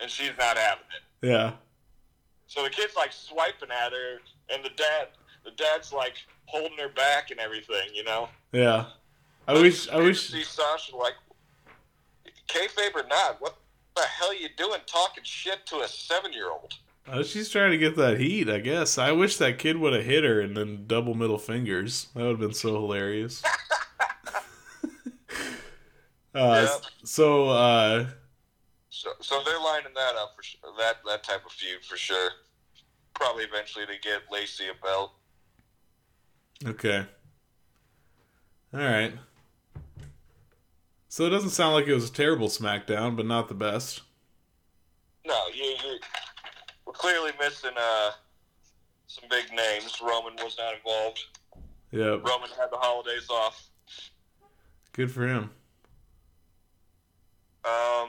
and she's not having it.
Yeah.
So the kid's, like, swiping at her, and the dad, the dad's, like, holding her back and everything, you know?
Yeah. I wish I wish
see Sasha, like, kayfabe or not, what the hell you doing talking shit to a seven year old?
uh, she's trying to get that heat, I guess. I wish that kid would have hit her and then double middle fingers. That would have been so hilarious. uh,
Yeah.
so uh
So, so they're lining that up for sure. That that type of feud for sure. Probably eventually to get Lacey a belt.
Okay. All right. So it doesn't sound like it was a terrible SmackDown, but not the best.
No, you, you we're clearly missing uh some big names. Roman was not involved.
Yep.
Roman had the holidays off.
Good for him.
Um,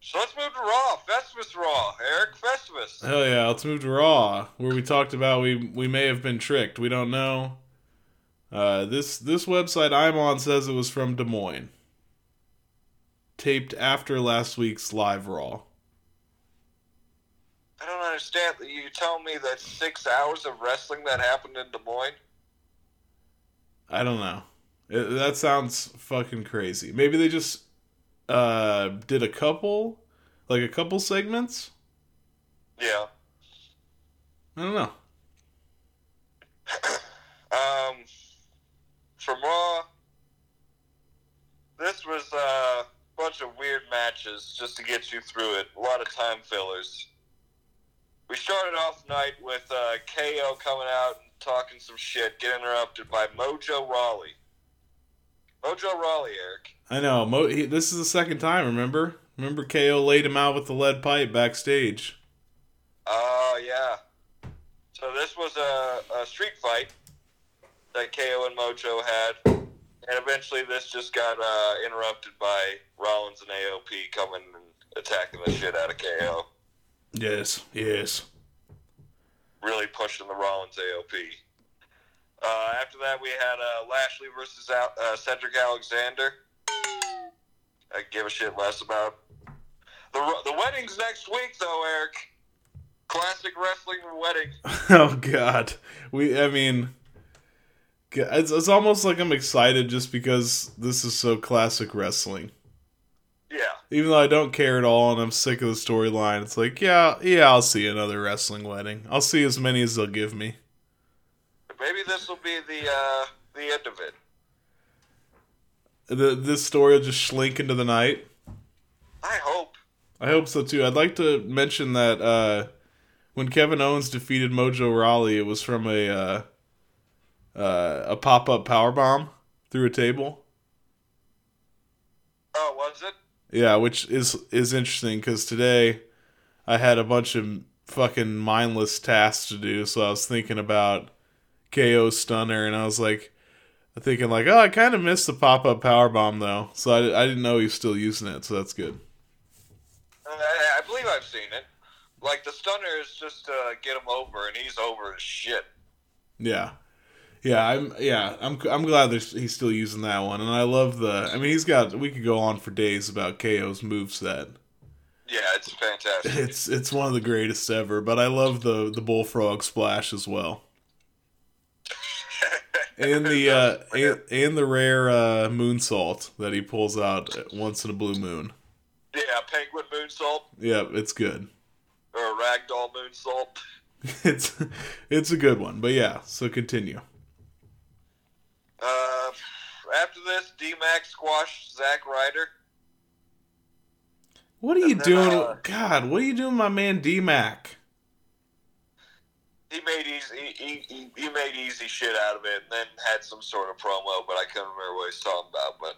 so let's move to Raw. Festivus Raw. Eric Festivus.
Hell yeah, let's move to Raw, where we talked about we we may have been tricked. We don't know. Uh, this this website I'm on says it was from Des Moines. Taped after last week's live Raw.
I don't understand. You tell me that six hours of wrestling that happened in Des Moines.
I don't know. It, that sounds fucking crazy. Maybe they just uh did a couple, like a couple segments.
Yeah.
I don't know.
Um, from Raw, this was a bunch of weird matches just to get you through it. A lot of time fillers. We started off night with uh, KO coming out and talking some shit, get interrupted by Mojo Rawley. Mojo Rawley, Eric.
I know. Mo- he, this is the second time. Remember? Remember, KO laid him out with the lead pipe backstage.
Oh, yeah. So this was a, a street fight that KO and Mojo had. And eventually this just got uh, interrupted by Rollins and AOP coming and attacking the shit out of KO.
Yes, yes.
Really pushing the Rollins AOP. Uh, after that, we had uh, Lashley versus Al- uh, Cedric Alexander. I give a shit less about. The, the wedding's next week, though, Eric. Classic wrestling wedding.
oh God, we. I mean, it's, it's almost like I'm excited just because this is so classic wrestling.
Yeah.
Even though I don't care at all and I'm sick of the storyline, it's like, yeah, yeah, I'll see another wrestling wedding. I'll see as many as they'll give me.
Maybe this will be the uh, the end of it.
The, this story will just slink into the night.
I hope.
I hope so too. I'd like to mention that uh, when Kevin Owens defeated Mojo Rawley, it was from a uh, uh, a pop up power bomb through a table.
Oh, was it?
Yeah, which is is interesting because today I had a bunch of fucking mindless tasks to do, so I was thinking about KO Stunner, and I was like, thinking like, oh, I kind of missed the pop up power bomb though, so I, I didn't know he was still using it, so that's good.
Uh, I, I believe I've seen it. Like the stunner is just to get him over, and he's over as shit.
Yeah. Yeah, I'm yeah, I'm I'm glad that he's still using that one, and I love the. I mean, he's got. We could go on for days about KO's moveset.
Yeah, it's fantastic.
It's it's one of the greatest ever, but I love the the bullfrog splash as well, and the uh, and, and the rare uh, moonsault that he pulls out once in a blue moon.
yeah, penguin moonsault
Yep, it's good.
or a ragdoll moonsault.
It's it's a good one, but yeah. So continue.
Uh, after this, D Max squashed Zack Ryder.
What are you
then,
doing?
uh,
God, what are you doing, my man D Mac?
He made easy he, he, he made easy shit out of it, and then had some sort of promo, but I couldn't remember what he's talking about. But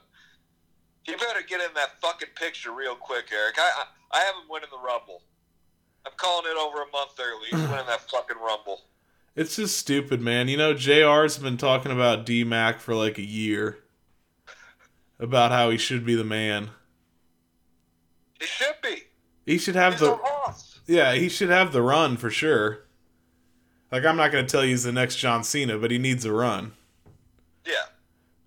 you better get in that fucking picture real quick, Eric. I I, I have him winning the Rumble. I'm calling it over a month early. He's winning that fucking Rumble.
It's just stupid, man. You know, JR's been talking about D Mac for like a year. About how he should be the man.
He should be.
He should have
He's
the. Yeah, he should have the run for sure. Like I'm not gonna tell you he's the next John Cena, but he needs a run.
Yeah.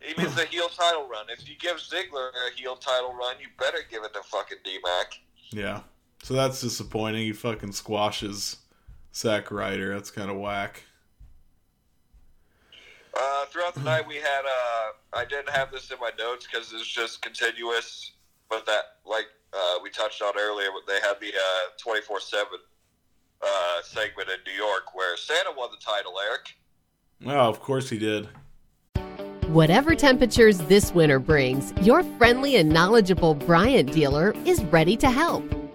He needs a heel title run. If you give Ziggler a heel title run, you better give it to fucking D Mac.
Yeah. So that's disappointing. He fucking squashes Zack Ryder. That's kind of whack.
Uh, throughout the night, we had. Uh, I didn't have this in my notes because it's just continuous. But that, like uh, we touched on earlier, they had the twenty four seven segment in New York where Santa won the title. Eric.
Oh, of course he did.
Whatever temperatures this winter brings, your friendly and knowledgeable Bryant dealer is ready to help.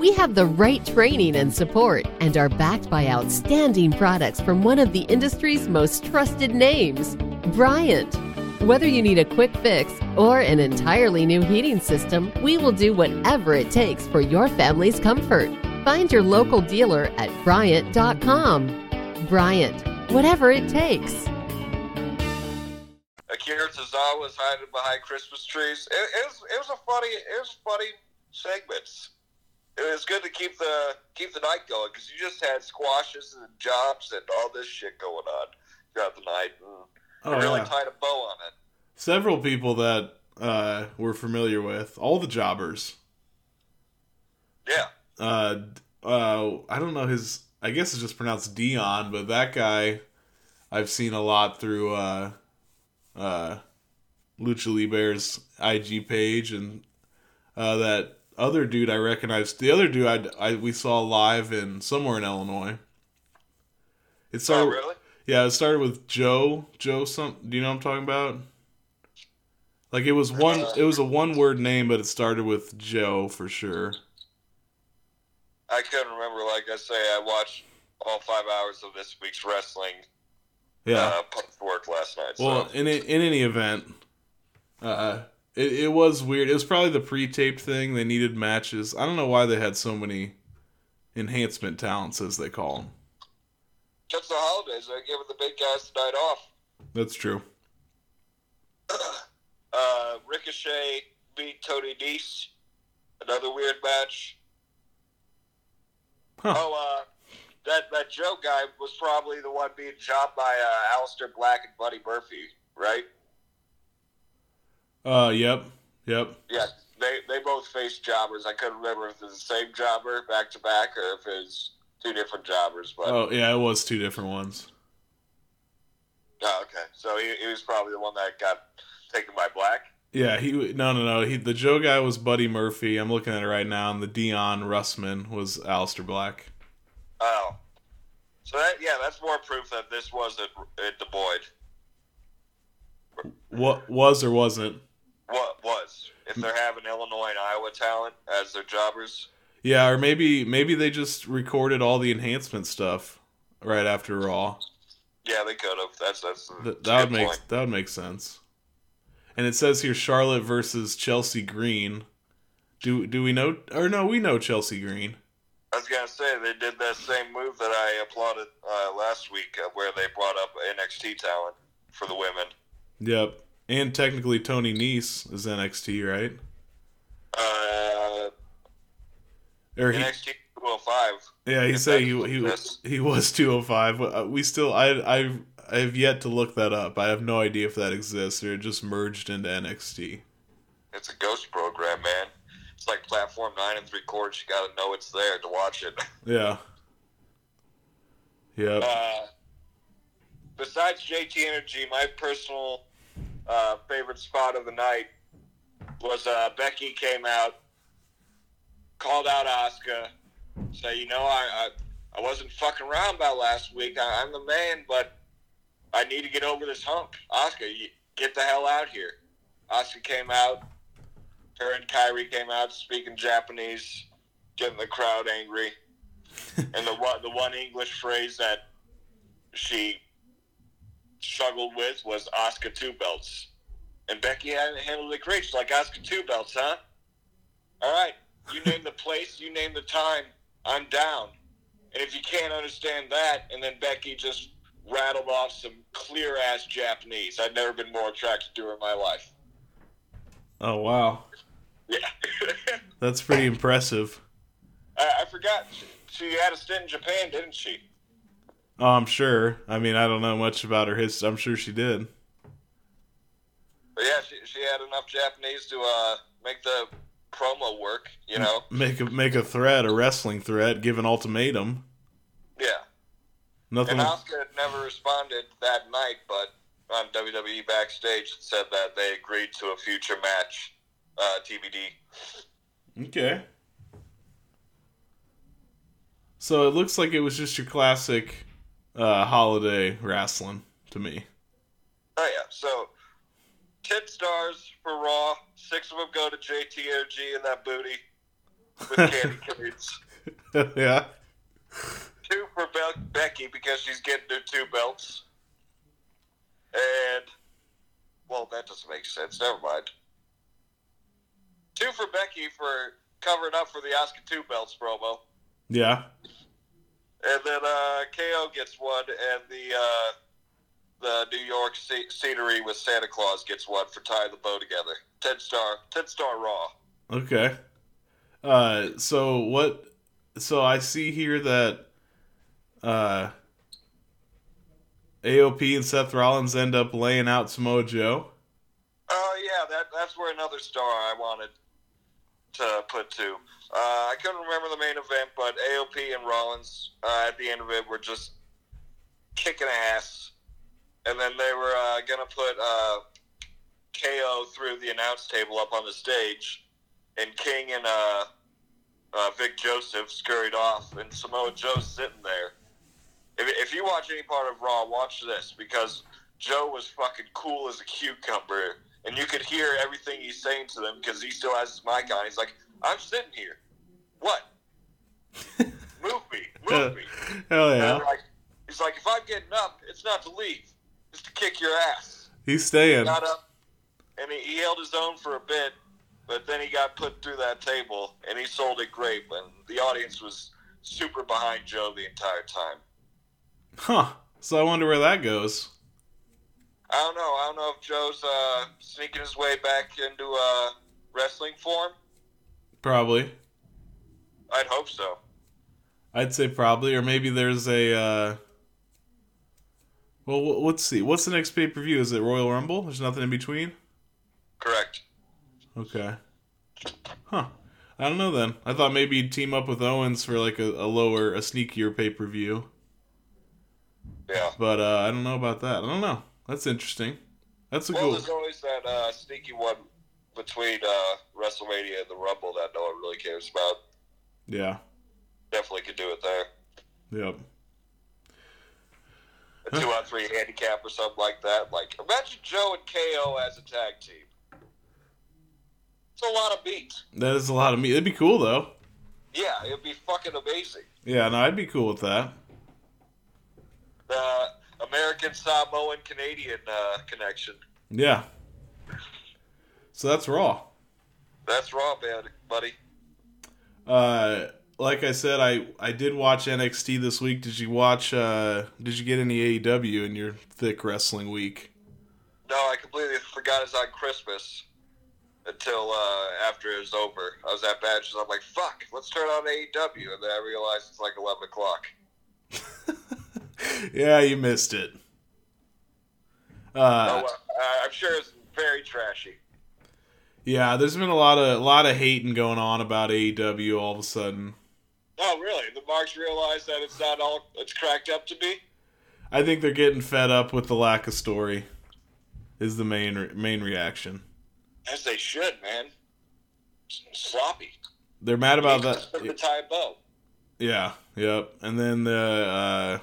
We have the right training and support and are backed by outstanding products from one of the industry's most trusted names, Bryant. Whether you need a quick fix or an entirely new heating system, we will do whatever it takes for your family's comfort. Find your local dealer at Bryant.com. Bryant, whatever it takes.
Akira Tozawa was hiding behind Christmas trees. It, it was it was a funny it was funny segments. It was good to keep the keep the night going because you just had squashes and jobs and all this shit going on throughout the night. And
Oh,
really
yeah.
tied a bow on it.
Several people that uh, we're familiar with, all the jobbers.
Yeah,
Uh, uh, I don't know his. I guess it's just pronounced Dion, but that guy I've seen a lot through uh, uh, Lucha Libre's IG page, and uh, that other dude I recognized. The other dude I, I we saw live in somewhere in Illinois. It started.
oh really?
Yeah, it started with Joe. Joe, some. Do you know what I'm talking about? Like it was one. It was a one word name, but it started with Joe for sure.
I couldn't remember. Like I say, I watched all five hours of this week's wrestling.
Yeah.
Uh, work last night.
Well,
so.
in in any event, uh, it it was weird. It was probably the pre-taped thing. They needed matches. I don't know why they had so many enhancement talents, as they call them.
Just the holidays. They're giving the big guys the night off.
That's true.
Uh, Ricochet beat Tony Nese. Another weird match.
Huh.
Oh, uh, that that Joe guy was probably the one being jobbed by uh, Aleister Black and Buddy Murphy, right?
Uh, yep, yep.
Yeah, they they both faced jobbers. I couldn't remember if it was the same jobber back to back or if it was two different jobbers. But
Oh, yeah, it was two different ones.
oh, okay, so he, he was probably the one that got taken by Black.
Yeah, he no no no. He the Joe guy was Buddy Murphy. I'm looking at it right now, and the Dion Russman was Aleister Black.
Oh, so that yeah, that's more proof that this wasn't at the Boyd.
What was or wasn't?
What was if they're having Illinois and Iowa talent as their jobbers?
Yeah, or maybe maybe they just recorded all the enhancement stuff right after Raw.
Yeah, they could have. That's that's,
Th- that would make
point.
that would make sense. And it says here Charlotte versus Chelsea Green. Do do we know or no, we know Chelsea Green.
I was gonna say they did that same move that I applauded uh, last week, uh, where they brought up NXT talent for the women.
Yep. And technically Tony Nese is NXT, right?
Uh,
Or he,
NXT 205.
yeah, he said he he he was 205. Uh, We still I I I have yet to look that up. I have no idea if that exists or it just merged into NXT.
It's a ghost program, man. It's like platform nine and three quarters. You gotta know it's there to watch it.
Yeah. Yep.
Uh, besides JT Energy, my personal uh, favorite spot of the night was uh, Becky came out, called out Asuka, say, you know, I, I I wasn't fucking around about last week. I, I'm the man, but I need to get over this hump. Asuka, get the hell out here. Asuka came out. Her and Kairi came out speaking Japanese, getting the crowd angry and the one the one English phrase that she struggled with was Asuka two belts, and Becky hadn't handled it great. She's like Asuka two belts, huh? All right, you name the place, you name the time, I'm down. And if you can't understand that, and then Becky just rattled off some clear ass Japanese, I've never been more attracted to her in my life.
Oh wow.
Yeah,
That's pretty impressive.
I, I forgot she, she had a stint in Japan, didn't she?
Oh, I'm sure. I mean, I don't know much about her history. I'm sure she did.
But yeah, she, she had enough Japanese to uh, make the promo work, you know?
Make a make a threat, a wrestling threat, give an ultimatum.
Yeah.
Nothing.
And Asuka never responded that night, but on WWE backstage it said that they agreed to a future match, uh, TBD.
Okay. So it looks like it was just your classic uh, holiday wrestling to me.
Oh yeah, so ten stars for Raw. Six of them go to JTOG and that booty with candy canes.
yeah.
two for Be- Becky because she's getting her two belts. And, well, that doesn't make sense. Never mind. Two for Becky for covering up for the Asuka 2 belts promo.
Yeah.
And then uh, KO gets one, and the uh, the New York sce- scenery with Santa Claus gets one for tying the bow together. Ten star, ten star Raw.
Okay. Uh, so what? So I see here that uh, AOP and Seth Rollins end up laying out Samoa Joe.
Oh yeah, that that's where another star I wanted to put to. Uh, I couldn't remember the main event, but AOP and Rollins uh, at the end of it were just kicking ass, and then they were uh, gonna put uh, KO through the announce table up on the stage, and King and uh, uh, Vic Joseph scurried off, and Samoa Joe's sitting there. If, if you watch any part of Raw, watch this because Joe was fucking cool as a cucumber, and you could hear everything he's saying to them because he still has his mic on. He's like, "I'm sitting here. What? move me, move me."
Hell yeah.
like, he's like, "If I'm getting up, it's not to leave, it's to kick your ass."
He's staying.
Got up, and he, he held his own for a bit, but then he got put through that table, and he sold it great. And the audience was super behind Joe the entire time.
Huh. So I wonder where that goes.
I don't know. I don't know if Joe's uh, sneaking his way back into uh, wrestling form.
Probably.
I'd hope so.
I'd say probably, or maybe there's a. Uh... Well, w- let's see. What's the next pay per view? Is it Royal Rumble? There's nothing in between.
Correct.
Okay. Huh. I don't know then. I thought maybe he'd team up with Owens for like a, a lower, a sneakier pay per view.
Yeah.
But uh, I don't know about that. I don't know. That's interesting. That's a
Well,
cool.
there's always that uh, sneaky one between uh, WrestleMania and the Rumble that no one really cares about.
Yeah.
Definitely could do it there.
Yep.
A two on three handicap or something like that. Like, imagine Joe and KO as a tag team. It's a lot of beats.
That is a lot of meat. It'd be cool though.
Yeah, it'd be fucking amazing.
Yeah, no, I'd be cool with that.
The American Samoan Canadian uh, connection.
Yeah. So that's Raw.
That's raw, buddy.
Uh, like I said, I I did watch NXT this week. Did you watch? Uh, did you get any AEW in your thick wrestling week?
No, I completely forgot it's on Christmas until uh, after it was over. I was at Badges. I'm like, fuck, let's turn on AEW. And then I realized it's like 11 o'clock.
yeah, you missed it. Uh,
oh, uh, I'm sure it's very trashy.
Yeah, there's been a lot of a lot of hating going on about AEW all of a sudden.
Oh, really? The Marks realize that it's not all it's cracked up to be?
I think they're getting fed up with the lack of story. Is the main re- main reaction.
As they should, man. S- Sloppy.
They're mad about that.
The tie bow.
Yeah, yep. And then the uh,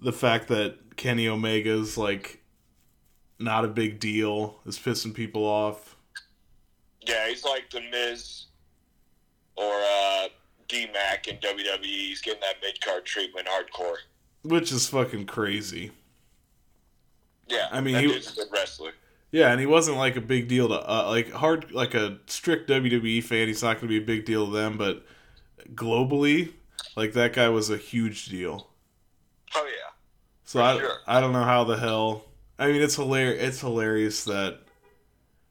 the fact that Kenny Omega's like not a big deal is pissing people off.
Yeah, he's like the Miz or uh, D Mac in WWE. He's getting that mid card treatment hardcore.
Which is fucking crazy.
Yeah,
I mean,
that
he-
was a good wrestler.
Yeah, and he wasn't like a big deal to uh, like hard like a strict WWE fan. He's not going to be a big deal to them, but globally, like that guy was a huge deal.
Oh yeah.
So I
sure.
I don't know how the hell. I mean, it's hilarious. It's hilarious that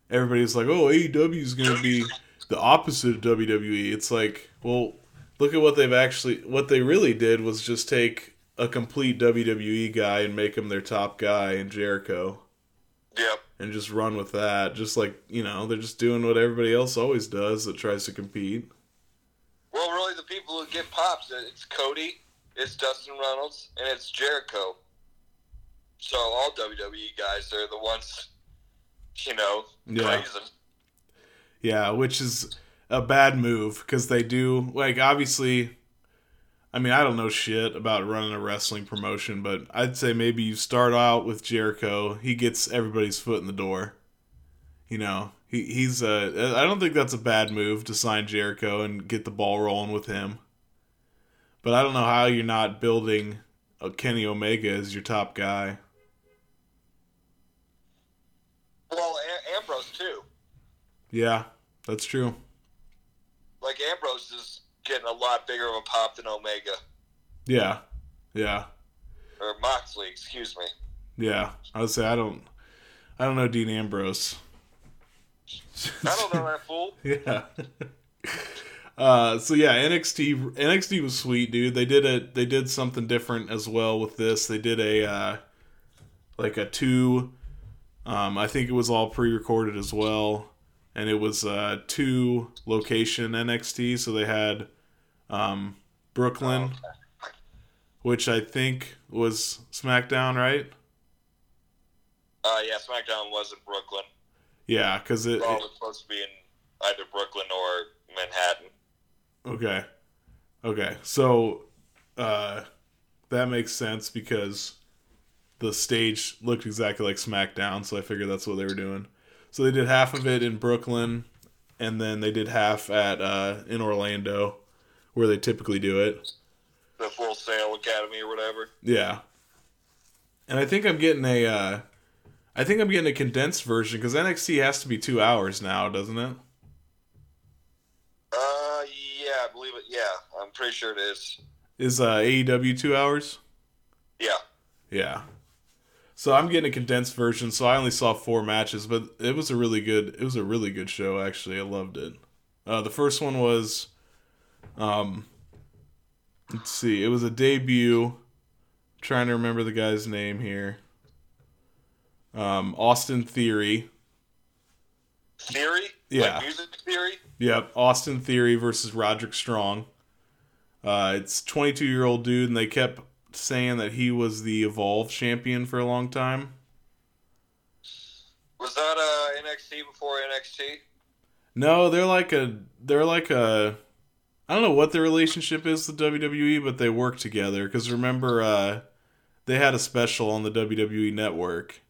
everybody's like, "Oh, AEW is going to be the opposite of WWE." It's like, well, look at what they've actually. What they really did was just take a complete WWE guy and make him their top guy in Jericho,
Yep.
and just run with that. Just like you know, they're just doing what everybody else always does that tries to compete.
Well, really, the people who get pops, it's Cody, it's Dustin Reynolds, and it's Jericho. So all WWE guys, they're the ones, you know,
Yeah.
praising.
Yeah, which is a bad move because they do like obviously. I mean, I don't know shit about running a wrestling promotion, but I'd say maybe you start out with Jericho. He gets everybody's foot in the door. You know, he he's uh I don't think that's a bad move to sign Jericho and get the ball rolling with him. But I don't know how you're not building a Kenny Omega as your top guy.
Well, a- Ambrose too.
Yeah, that's true.
Like Ambrose is getting a lot bigger of a pop than Omega
Yeah, yeah,
or Moxley, excuse me.
yeah. I would say I don't, I don't know Dean Ambrose.
I don't know that fool.
yeah. Uh, so yeah, NXT NXT was sweet, dude. They did a they did something different as well with this. They did a uh, like a two. Um, I think it was all pre-recorded as well, and it was uh, two location NXT. So they had um, Brooklyn, which I think was SmackDown, right?
Uh, yeah, SmackDown was in Brooklyn.
Yeah, because it,
Raw
it
was supposed to be in either Brooklyn or Manhattan.
Okay. Okay. So uh that makes sense because the stage looked exactly like SmackDown, so I figured that's what they were doing. So they did half of it in Brooklyn and then they did half at uh in Orlando where they typically do it.
The Full Sail Academy or whatever.
Yeah. And I think I'm getting a uh I think I'm getting a condensed version cuz NXT has to be 2 hours now, doesn't it?
Uh, yeah, I believe it. Yeah, I'm pretty sure it is.
Is uh AEW 2 hours?
Yeah.
Yeah. So I'm getting a condensed version, so I only saw four matches, but it was a really good it was a really good show actually. I loved it. Uh the first one was um let's see, it was a debut. I'm trying to remember the guy's name here. Um Austin Theory.
Theory?
Yeah.
Like music theory?
Yep, Austin Theory versus Roderick Strong. Uh, it's 22 year old dude, and they kept saying that he was the Evolve champion for a long time.
Was that uh, NXT before NXT?
No, they're like a they're like a I don't know what their relationship is with WWE, but they work together. Because remember, uh, they had a special on the WWE network,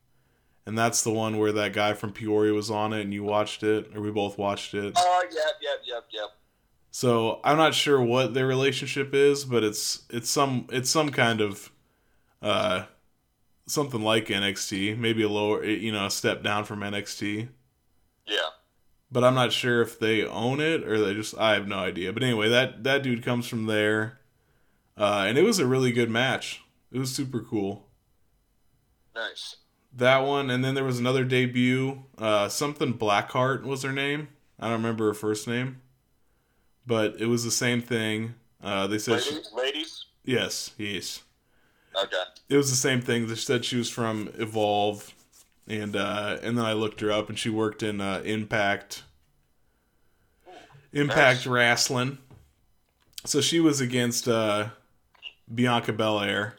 and that's the one where that guy from Peoria was on it, and you watched it, or we both watched it.
Oh, yep, yep, yep, yep.
So I'm not sure what their relationship is, but it's it's some it's some kind of uh something like NXT, maybe a lower you know a step down from NXT.
Yeah.
But I'm not sure if they own it or they just I have no idea. But anyway, that that dude comes from there, uh, and it was a really good match. It was super cool.
Nice.
That one, and then there was another debut. Uh, something Blackheart was her name. I don't remember her first name, but it was the same thing. Uh, they said she,
Ladies? Ladies?
yes, yes.
Okay.
It was the same thing. They said she was from Evolve, and uh, and then I looked her up, and she worked in uh, Impact, Impact
Nice.
Wrestling. So she was against uh, Bianca Belair.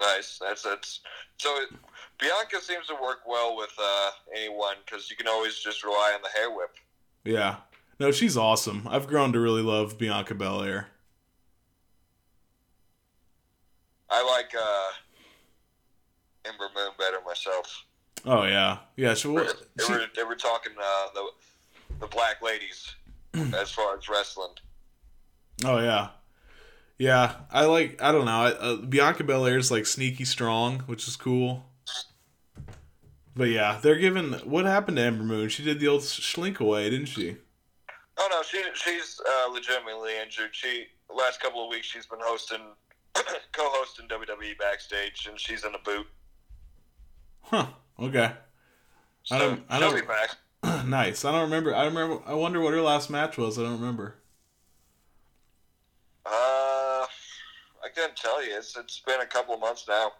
Nice. That's that's so. It, Bianca seems to work well with uh, anyone because you can always just rely on the hair whip.
Yeah, no, she's awesome. I've grown to really love Bianca Belair.
I like uh, Ember Moon better myself.
Oh yeah, yeah. She,
They
she
were, they were talking uh, the the black ladies as far as wrestling.
Oh yeah, yeah. I like. I don't know. I, uh, Bianca Belair's like sneaky strong, which is cool. But yeah, they're giving. What happened to Ember Moon? She did the old slink away, didn't she?
Oh no, she she's uh, legitimately injured. She last couple of weeks she's been hosting, co-hosting WWE backstage, and she's in a boot.
Huh. Okay. I
So
don't. I
she'll
don't.
be back.
nice. I don't remember. I remember. I wonder what her last match was. I don't remember.
Uh, I can't tell you. It's it's been a couple of months now.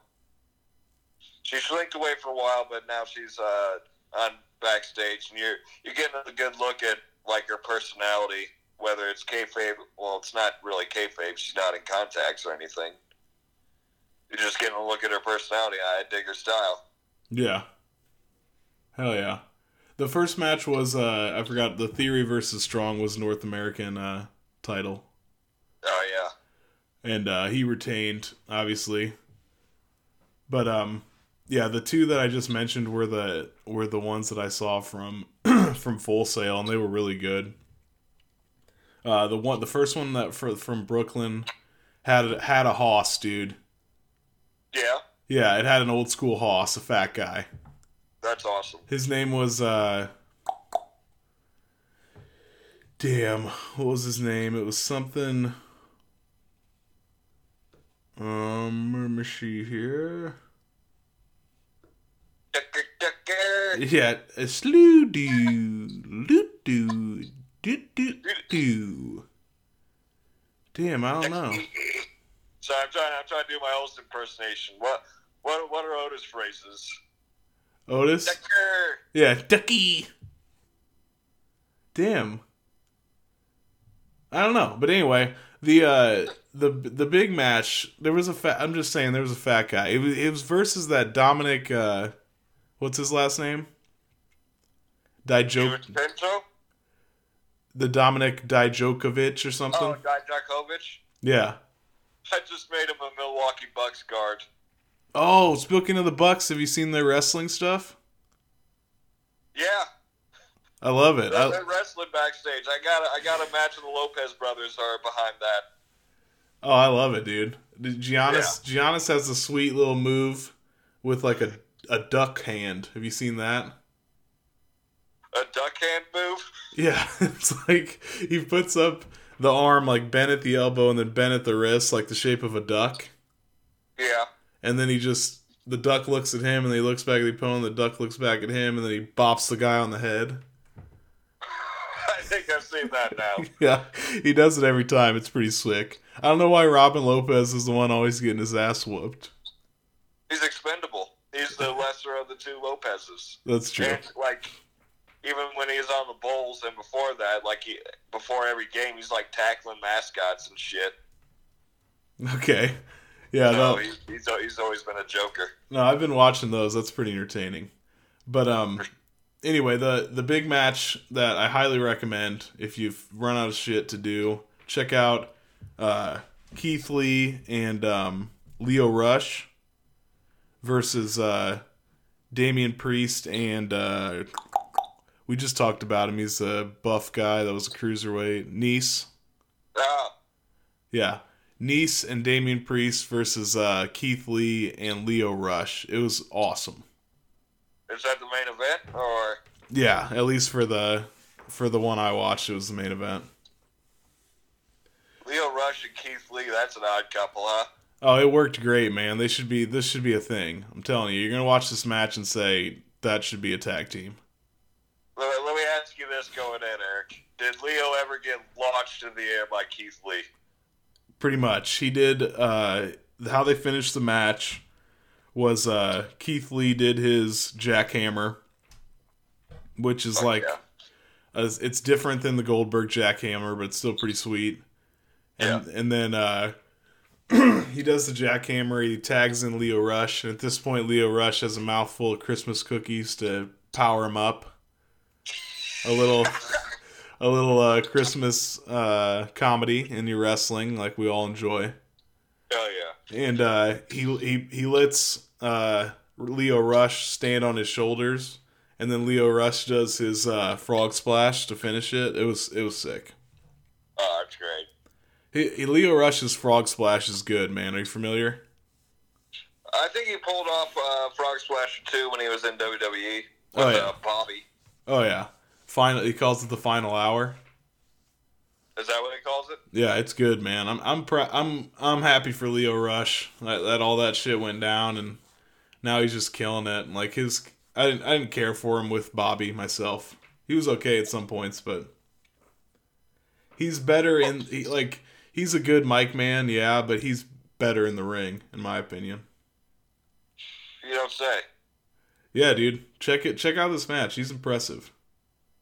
She slinked away for a while, but now she's uh, on backstage, and you're you're getting a good look at like her personality, whether it's kayfabe. Well, it's not really kayfabe. She's not in contacts or anything. You're just getting a look at her personality. I dig her style.
Yeah. Hell yeah. The first match was uh I forgot the Theory versus Strong was North American uh title.
Oh yeah.
and uh, he retained obviously but um yeah the two that i just mentioned were the were the ones that i saw from from full sail and they were really good uh the one the first one that for, from brooklyn had had a hoss dude
Yeah,
yeah it had an old school hoss a fat guy
that's awesome.
his name was uh Damn, what was his name? It was something. Um, let me see here. Yeah, a slew do, do do, do do do. Damn, I don't know.
So I'm trying. I'm trying to do my Otis impersonation. What? What? What are Otis phrases?
Otis?
Ducker.
Yeah, Ducky. Damn. I don't know, but anyway, the uh the the big match. There was a fat. I'm just saying, there was a fat guy. It was it was versus that Dominic. uh What's his last name? Dijok. The Dominic Dijokovic or something.
Oh, Dijakovic.
Yeah.
I just made him a Milwaukee Bucks guard.
Oh, speaking of the Bucks, have you seen their wrestling stuff?
Yeah,
I love it.
they're, they're wrestling backstage. I got. I got to imagine the Lopez brothers are behind that.
oh, I love it, dude. Giannis Giannis has a sweet little move with like a a duck hand. Have you seen that?
A duck hand move.
Yeah, it's like he puts up the arm like bent at the elbow and then bent at the wrist, like the shape of a duck.
Yeah.
And then he just the duck looks at him and he looks back at the opponent. The duck looks back at him and then he bops the guy on the head.
I think I've seen that now.
Yeah, he does it every time. It's pretty slick. I don't know why Robin Lopez is the one always getting his ass whooped.
He's expendable. He's the lesser of the two Lopez's.
That's true.
And like, even when he's on the Bulls and before that, like he before every game, he's like tackling mascots and shit.
Okay. Yeah,
No,
no,
he's, he's he's always been a joker.
no, I've been watching those. That's pretty entertaining. But um, anyway, the the big match that I highly recommend if you've run out of shit to do, check out uh, Keith Lee and um, Lio Rush versus uh, Damian Priest and uh, we just talked about him. He's a buff guy that was a cruiserweight. Nice.
Ah,
Yeah. Nice and Damian Priest versus uh, Keith Lee and Lio Rush. It was awesome.
is that the main event or?
Yeah, at least for the for the one I watched, it was the main event.
Lio Rush and Keith Lee, that's an odd couple, huh?
Oh, it worked great, man. They should be this should be a thing. I'm telling you, you're gonna watch this match and say that should be a tag team.
Let, let me ask you this going in, Eric. Did Lio ever get launched in the air by Keith Lee?
Pretty much. He did uh how they finished the match was uh Keith Lee did his jackhammer, which is like
yeah.
uh, it's different than the Goldberg jackhammer, but it's still pretty sweet. And and then uh he does the jackhammer, he tags in Lio Rush, and at this point Lio Rush has a mouthful of Christmas cookies to power him up. A little a little uh Christmas uh comedy in your wrestling like we all enjoy.
Oh yeah.
And uh he he he lets uh Lio Rush stand on his shoulders and then Lio Rush does his uh frog splash to finish it. It was it was sick.
Oh, that's great.
He, he- Lio Rush's frog splash is good, man. Are you familiar?
I think he pulled off uh, Frog Splash 2 when he was in WWE with
Oh, yeah.
uh, Bobby.
Oh yeah. Final he calls it the final hour.
Is that what he calls it?
Yeah, it's good, man. I'm I'm pr- I'm I'm happy for Lio Rush that, that all that shit went down and now he's just killing it. Like his I didn't I didn't care for him with Bobby myself. He was okay at some points, but he's better in he, like he's a good mic man, yeah, but he's better in the ring in my opinion.
You don't say.
Yeah, dude. Check it check out this match. He's impressive.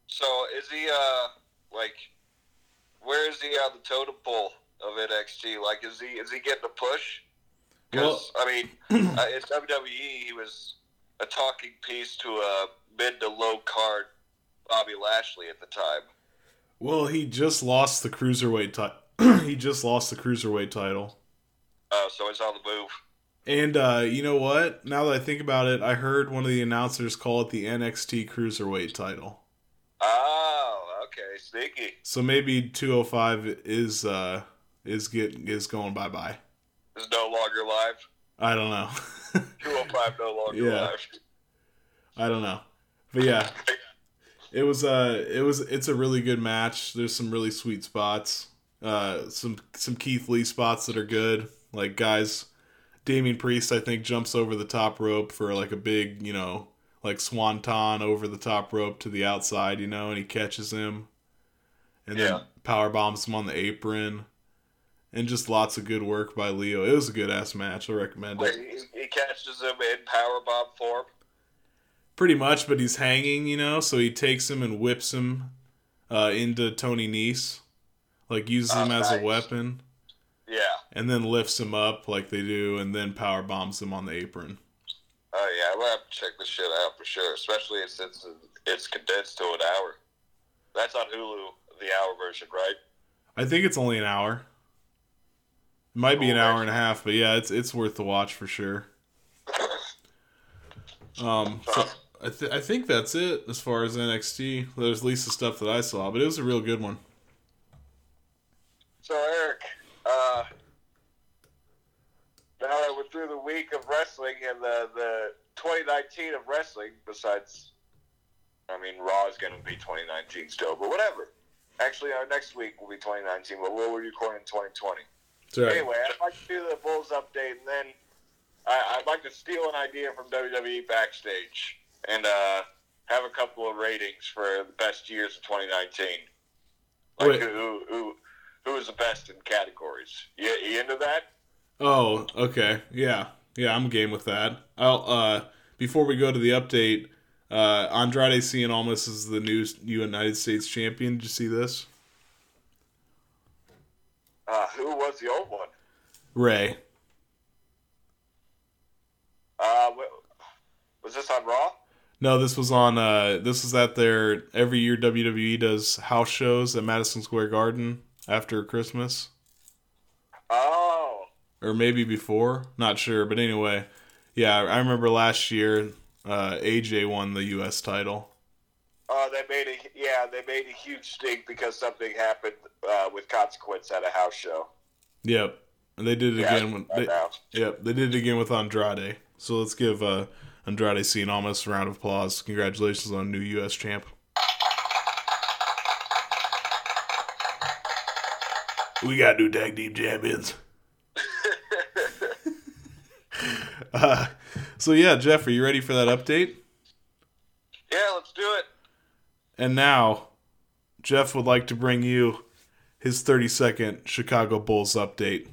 So is he uh like where is he on the totem pole of NXT? Like is he is he getting a push? Because I mean, uh, it's WWE. He was a talking piece to a mid to low card Bobby Lashley at the time.
Well, he just lost the cruiserweight title. he just lost the cruiserweight title.
Uh, so he's on the move.
And uh, you know what? Now that I think about it, I heard one of the announcers call it the NXT Cruiserweight title.
Oh, okay, sneaky.
So maybe 205 is uh is get is going bye bye.
Is no longer live.
I don't know.
205 no longer
Yeah.
live.
I don't know. But yeah, It was uh it was it's a really good match. There's some really sweet spots. Uh some some Keith Lee spots that are good. Like guys Damian Priest I think jumps over the top rope for like a big, you know, like swanton over the top rope to the outside, you know, and he catches him. And
Yeah.
then power bombs him on the apron. And just lots of good work by Lio. It was a good ass match. I recommend it.
He, he catches him in powerbomb form.
Pretty much, but he's hanging, you know, so he takes him and whips him uh, into Tony Nese. Like uses him
Oh,
as a weapon.
Yeah.
And then lifts him up like they do, and then power bombs him on the apron.
Oh yeah, I'm gonna have to check this shit out for sure. Especially since it's condensed to an hour. That's on Hulu, the hour version, right?
I think it's only an hour. It might be an hour and a half, but yeah, it's it's worth the watch for sure. Um, so I, th- I think that's it as far as NXT. There's at least the stuff that I saw, but it was a real good one.
So Eric, uh, now that we're through the week of wrestling and the the 2019 of wrestling, besides, I mean, Raw is going to be 2019 still, but whatever. Actually, our next week will be 2019, but we'll be recording in 2020.
It's all right.
Anyway, I'd like to do the Bulls update, and then I, I'd like to steal an idea from WWE backstage and uh, have a couple of ratings for the best years of 2019. Like
Wait.
who, who who is the best in categories? You, you into that?
Oh, okay. Yeah. Yeah, I'm game with that. I'll uh before we go to the update, uh Andrade Cien Almas is the new United States champion. Did you see this?
Uh, who was the old one?
Ray.
Uh, was this on Raw?
No, this was on uh this was at their every year WWE does house shows at Madison Square Garden after Christmas.
Oh,
Or maybe before, not sure, but anyway, yeah, I remember last year uh AJ won the US title.
uh, they made a yeah, they made a huge stink because something happened uh, with consequence at a house show.
Yep. And they did it
Yeah,
again when they. Yep, they did it again with Andrade. So let's give uh, Andrade Cien Almas a round of applause. Congratulations on new U.S. champ. We got new tag team champions. uh, so yeah, Jeff, are you ready for that update?
Yeah, let's do it.
And now, Jeff would like to bring you his 30 second Chicago Bulls update.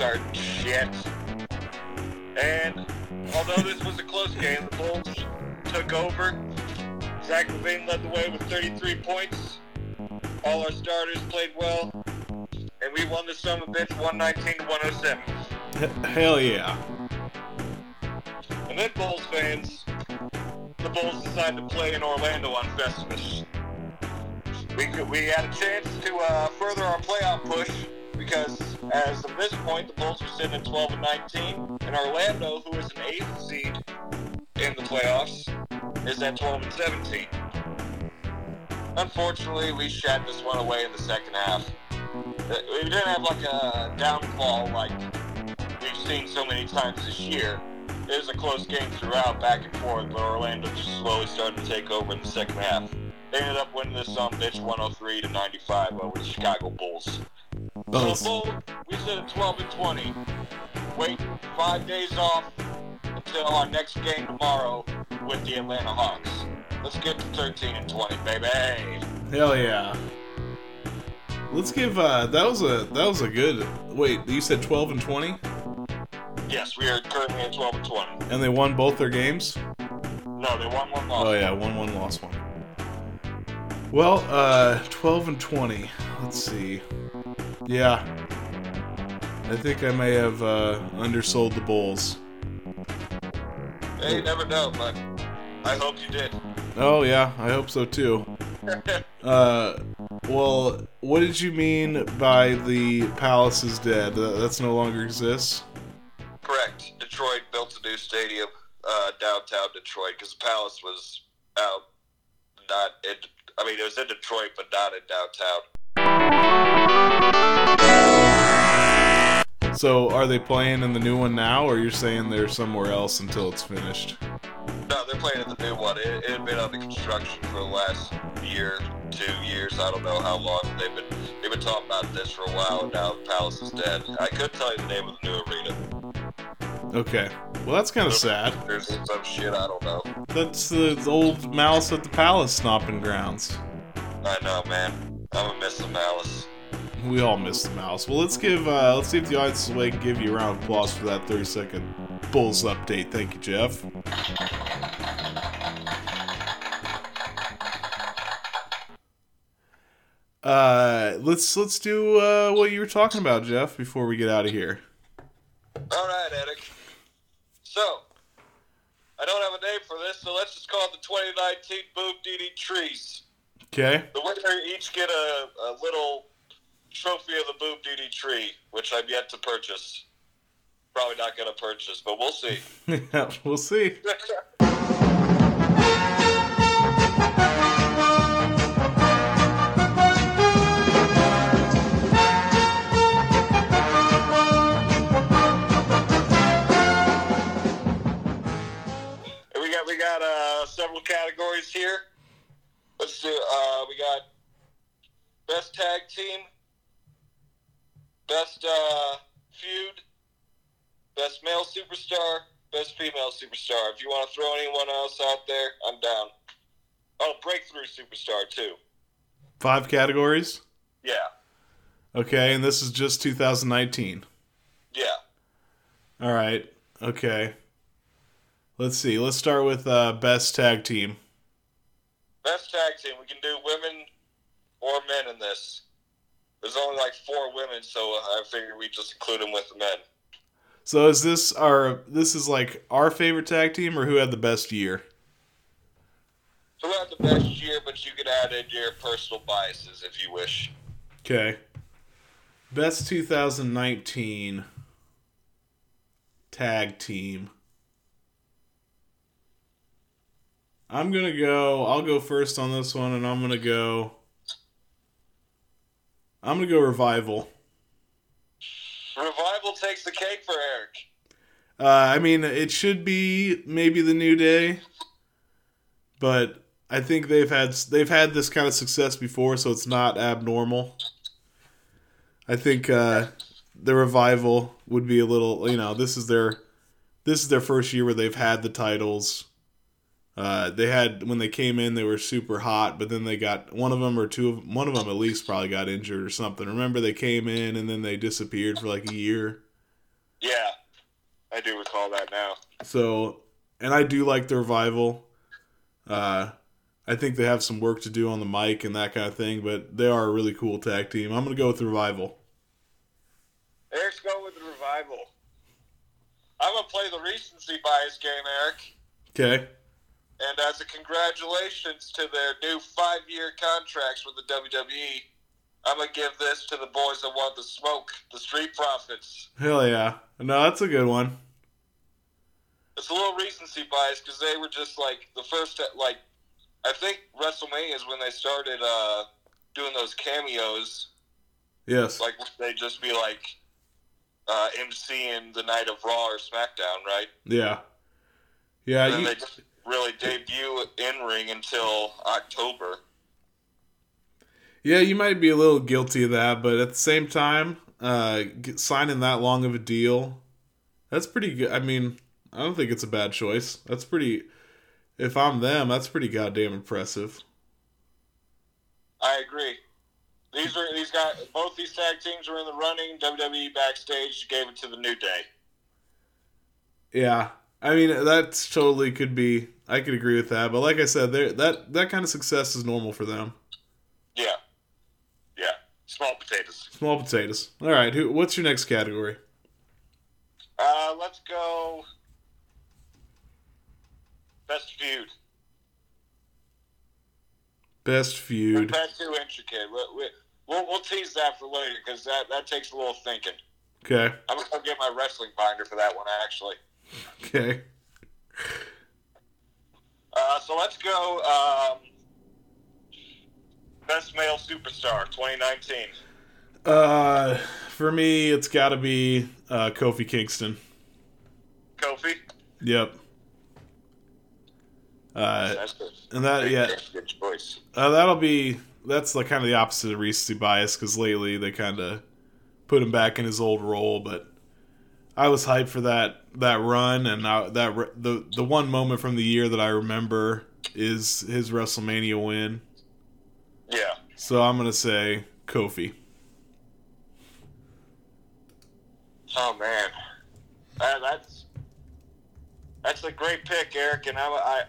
Pistons are shit. And although this was a close game, the Bulls took over. Zach LaVine led the way with 33 points. All our starters played well, and we won the son of bitch 119 to 107.
Hell yeah.
And then Bulls fans, the Bulls decided to play in Orlando on Festivus. We we had a chance to uh, further our playoff push because as of this point, the Bulls were sitting at 12 and 19, and Orlando, who is an eighth seed in the playoffs, is at 12 and 17. Unfortunately, we shat this one away in the second half. Uh, We didn't have like a downfall like we've seen so many times this year. It was a close game throughout, back and forth, but Orlando just slowly started to take over in the second half. They ended up winning this on bitch 103 to 95 over the Chicago Bulls. So we sit at 12 and 20. Wait five days off until our next game tomorrow with the Atlanta Hawks. Let's get to 13 and 20, baby.
hell yeah. Let's give uh that was a that was a good wait, you said 12 and 20
Yes, we are currently at 12 and 20.
and they won both their games?
No, they won one loss.
Oh yeah, one one lost one. Well, uh, twelve and twenty. Let's see. Yeah, I think I may have uh, undersold the Bulls.
Hey, you never know, but I hope you did.
Oh yeah, I hope so too. Uh, well, what did you mean by the palace is dead? That that's no longer exists.
Correct. Detroit built a new stadium uh, downtown Detroit because the Palace was out, not in. I mean, it was in Detroit, but not in downtown.
So, are they playing in the new one now, or you're saying they're somewhere else until it's finished?
No, they're playing in the new one. It, it had been under construction for the last year, two years. I don't know how long they've been. They've been talking about this for a while, and now the Palace is dead. I could tell you the name of the new arena.
Okay. Well, that's kind of sad.
There's some shit I don't know.
That's the old Malice at the Palace stomping grounds.
I know, man. I'm gonna miss the Malice.
We all miss the mouse. Well, let's give uh, let's see if the audience is awake give you a round of applause for that 30 second Bulls update. Thank you, Jeff. Uh, let's let's do uh, what you were talking about, Jeff, before we get out of here.
All right, Eric. So, I don't have a name for this, so let's just call it the 2019 Boom DD Trees.
Okay.
The winner each get a, a little trophy of the Boom DD tree, which I'm yet to purchase. Probably not going to purchase, but we'll see.
yeah, we'll see.
best tag team, best uh, feud, best male superstar, best female superstar. If you want to throw anyone else out there, I'm down. Oh, breakthrough superstar too.
Five categories.
Yeah,
Okay, and this is just 2019.
yeah.
All right. Okay. Let's see. Let's start with uh, best tag team.
Best tag team. We can do women or men in this. There's only like four women, so I figured we just include them with the men.
So is this our this is like our favorite tag team or who had the best year?
Who had the best year, but you could add in your personal biases if you wish.
Okay. Best 2019 tag team. I'm going to go I'll go first on this one and I'm going to go I'm going to go revival.
Revival takes the cake for Eric.
Uh, I mean, it should be maybe the new day, but I think they've had they've had this kind of success before, so it's not abnormal. I think uh, the revival would be a little, you know, this is their this is their first year where they've had the titles. Uh, they had when they came in, they were super hot, but then they got one of them or two of one of them at least probably got injured or something. Remember, they came in and then they disappeared for like a year.
Yeah, I do recall that now.
So, and I do like the revival. Uh, I think they have some work to do on the mic and that kind of thing, but they are a really cool tag team. I'm gonna go with the revival.
Eric's going with the revival. I'm gonna play the recency bias game, Eric.
Okay.
And as a congratulations to their new five-year contracts with the WWE, I'm gonna give this to the boys that want the smoke, the Street Profits.
Hell yeah. No, that's a good one.
It's a little recency bias because they were just like the first, like I think WrestleMania is when they started uh, doing those cameos.
Yes.
Like they just be like uh, MCing the night of Raw or SmackDown, right?
Yeah. Yeah. You,
they just really debut in ring until October.
yeah, you might be a little guilty of that, but at the same time, uh, signing that long of a deal, that's pretty good. I mean, I don't think it's a bad choice. That's pretty. If I'm them, that's pretty goddamn impressive.
I agree. These are these guys. Both these tag teams were in the running. WWE backstage gave it to the New Day.
Yeah, I mean that totally could be. I could agree with that. But like I said, there that that kind of success is normal for them.
Yeah. Yeah. Small potatoes.
Small potatoes. All right. Who? What's your next category?
Uh, let's go. Best feud.
Best feud.
That's too intricate. We, we, we'll, we'll tease that for later because that, that takes a little thinking.
Okay.
I'm gonna go get my wrestling binder for that one actually.
Okay.
Uh, so let's go. Um, best male superstar 2019.
Uh, for me, it's got to be uh, Kofi Kingston.
Kofi.
Yep. Uh,
That's good.
and that yeah,
that's good choice.
Uh, that'll be that's like kind of the opposite of recency bias because lately they kind of put him back in his old role, but I was hyped for that that run and I, that re- the the one moment from the year that I remember is his WrestleMania win.
Yeah.
So I'm gonna say Kofi.
Oh man, Uh, that's that's a great pick, Eric. And I, I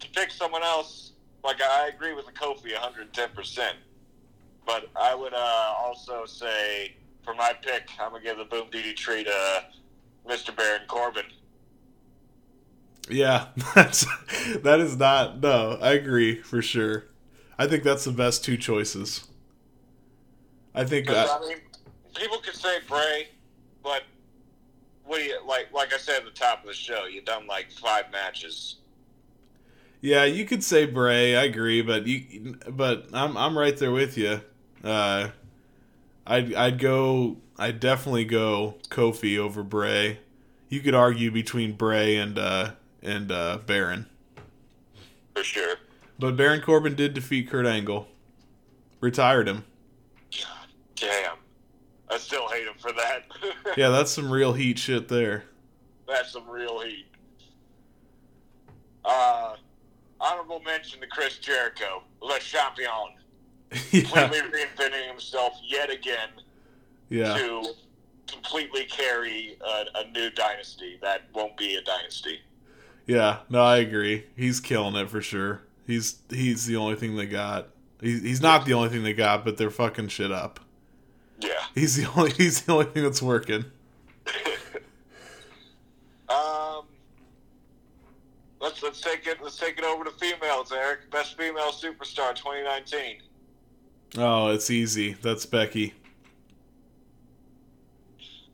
to pick someone else, like I agree with the Kofi 110. percent But I would uh, also say for my pick, I'm gonna give the Boom DD tree to Mr. Baron Corbin.
Yeah, that's that is not no. I agree for sure. I think that's the best two choices. I think uh,
I mean, people could say Bray, but what do you like? Like I said at the top of the show, you done like five matches.
yeah, you could say Bray. I agree, but you but I'm I'm right there with you. Uh, I'd I'd go. I'd definitely go Kofi over Bray. You could argue between Bray and uh and uh Baron,
For sure.
but Baron Corbin did defeat Kurt Angle, retired him.
God damn. I still hate him for that.
Yeah, that's some real heat shit there.
That's some real heat. Uh, honorable mention to Chris Jericho, Le Champion, completely reinventing himself yet again
yeah.
to completely carry a, a new dynasty that won't be a dynasty.
Yeah, no, I agree. He's killing it for sure. He's he's the only thing they got. He's he's not the only thing they got, but they're fucking shit up.
Yeah.
He's the only he's the only thing that's working.
Um, let's let's take it let's take it over to females, Eric. Best female superstar 2019.
Oh, it's easy. That's Becky.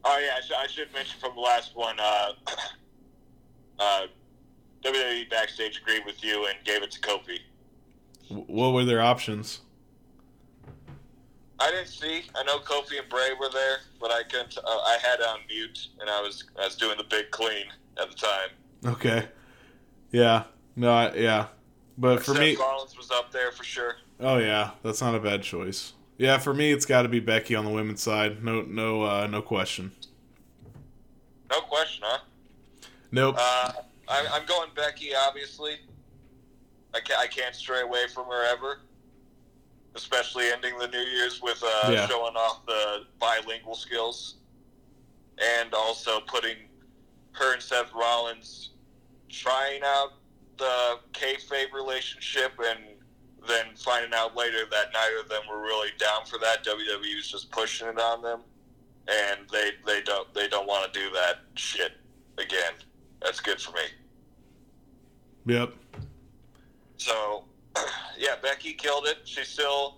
Oh yeah, I, sh- I should mention from the last one. Uh, uh, WWE backstage agreed with you and gave it to Kofi.
What were their options?
I didn't see. I know Kofi and Bray were there, but I couldn't. Uh, I had on mute, and I was I was doing the big clean at the time.
Okay. Yeah. No. I, yeah. But for
Seth
me,
Rollins was up there for sure.
Oh yeah, that's not a bad choice. Yeah, for me, it's got to be Becky on the women's side. No, no, uh, no question.
No question, huh?
Nope.
Uh, I, I'm going Becky, obviously. I can't, I can't stray away from her ever. Especially ending the New Year's with uh,
Yeah.
showing off the bilingual skills. And also putting her and Seth Rollins trying out the kayfabe relationship and then finding out later that neither of them were really down for that. WWE was just pushing it on them. And they, they don't they don't want to do that shit again. That's good for me.
yep.
So, yeah, Becky killed it. She still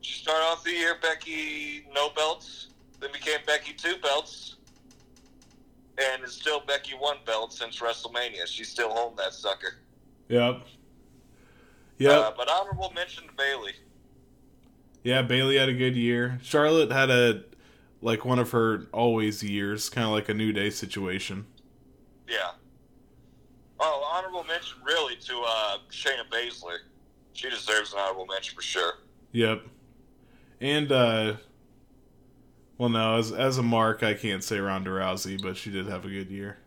she started off the year Becky no belts, then became Becky two belts, and is still Becky one belt since WrestleMania. She's still holding that sucker.
Yep. Yep.
Uh, but honorable mention to Bayley.
Yeah, Bayley had a good year. Charlotte had a like one of her always years, kind of like a New Day situation.
Yeah. Oh, honorable mention really to uh, Shayna Baszler. She deserves an honorable mention for sure.
Yep. And uh well no, as as a mark I can't say Ronda Rousey, but she did have a good year.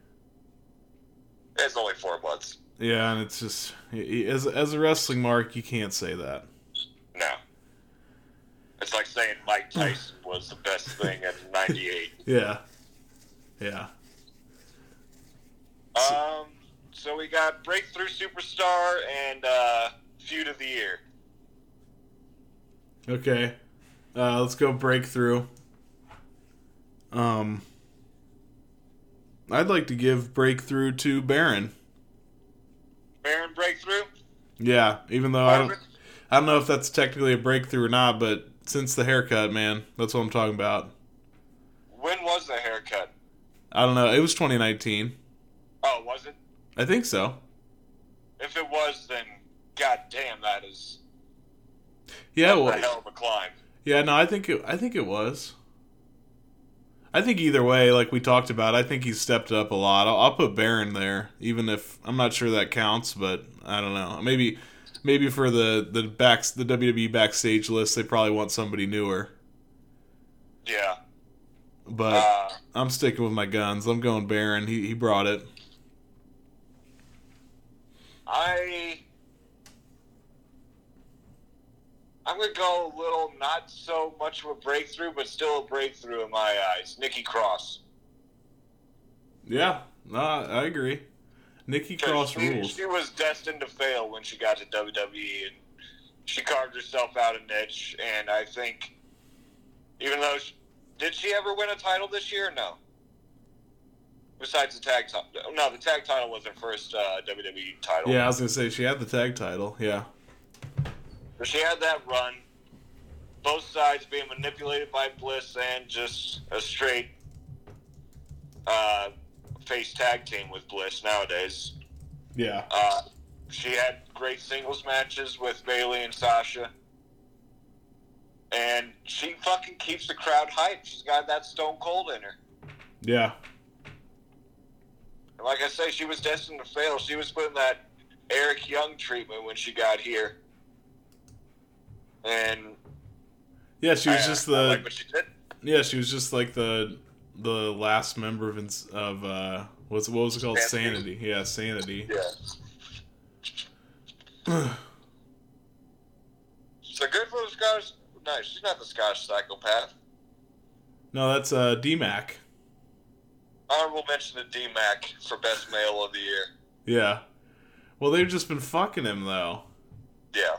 It's only four months.
Yeah, and it's just as as a wrestling mark, you can't say that.
No. It's like saying Mike Tyson was the best thing in '98.
Yeah. Yeah.
Um. So we got breakthrough superstar and uh, feud of the year.
Okay. Uh, let's go breakthrough. Um, I'd like to give breakthrough to Baron. Yeah, even though I don't, I don't know if that's technically a breakthrough or not, but since the haircut, man, that's what I'm talking about.
When was the haircut?
I don't know. It was 2019.
Oh, was it?
I think so.
If it was, then goddamn, that is
Yeah,
a
well,
hell of a climb.
yeah. No, I think it. I think it was. I think either way, like we talked about, I think he's stepped up a lot. I'll, I'll put Baron there, even if I'm not sure that counts, but I don't know. Maybe, maybe for the the backs the WWE backstage list, they probably want somebody newer.
Yeah.
But
Uh,
I'm sticking with my guns. I'm going Baron. He he brought it.
I I'm gonna go a little not so much of a breakthrough, but still a breakthrough in my eyes. Nikki Cross.
Yeah, no, I agree. Nikki Cross
she,
rules.
She was destined to fail when she got to WWE, and she carved herself out a niche. And I think, even though she, did she ever win a title this year? No. Besides the tag title, no, the tag title was her first uh, WWE title.
Yeah, I was gonna say she had the tag title. Yeah,
But she had that run, both sides being manipulated by Bliss and just a straight uh, face tag team with Bliss nowadays.
yeah,
Uh, she had great singles matches with Bayley and Sasha. And she fucking keeps the crowd hyped. She's got that stone cold in her.
yeah.
And like I say, she was destined to fail. She was putting that Eric Young treatment when she got here. And
Yeah, she was
I-
just
I
the
like what she did.
yeah, she was just like the the last member of ins- of uh what's what was it called
Sanity.
Sanity? Yeah, Sanity.
Yeah. so good for the Scottish. No, she's not the Scottish psychopath.
No, that's uh DMAC.
Honorable mention to D Mac for best male of the year.
Yeah. Well, they've just been fucking him though.
Yeah.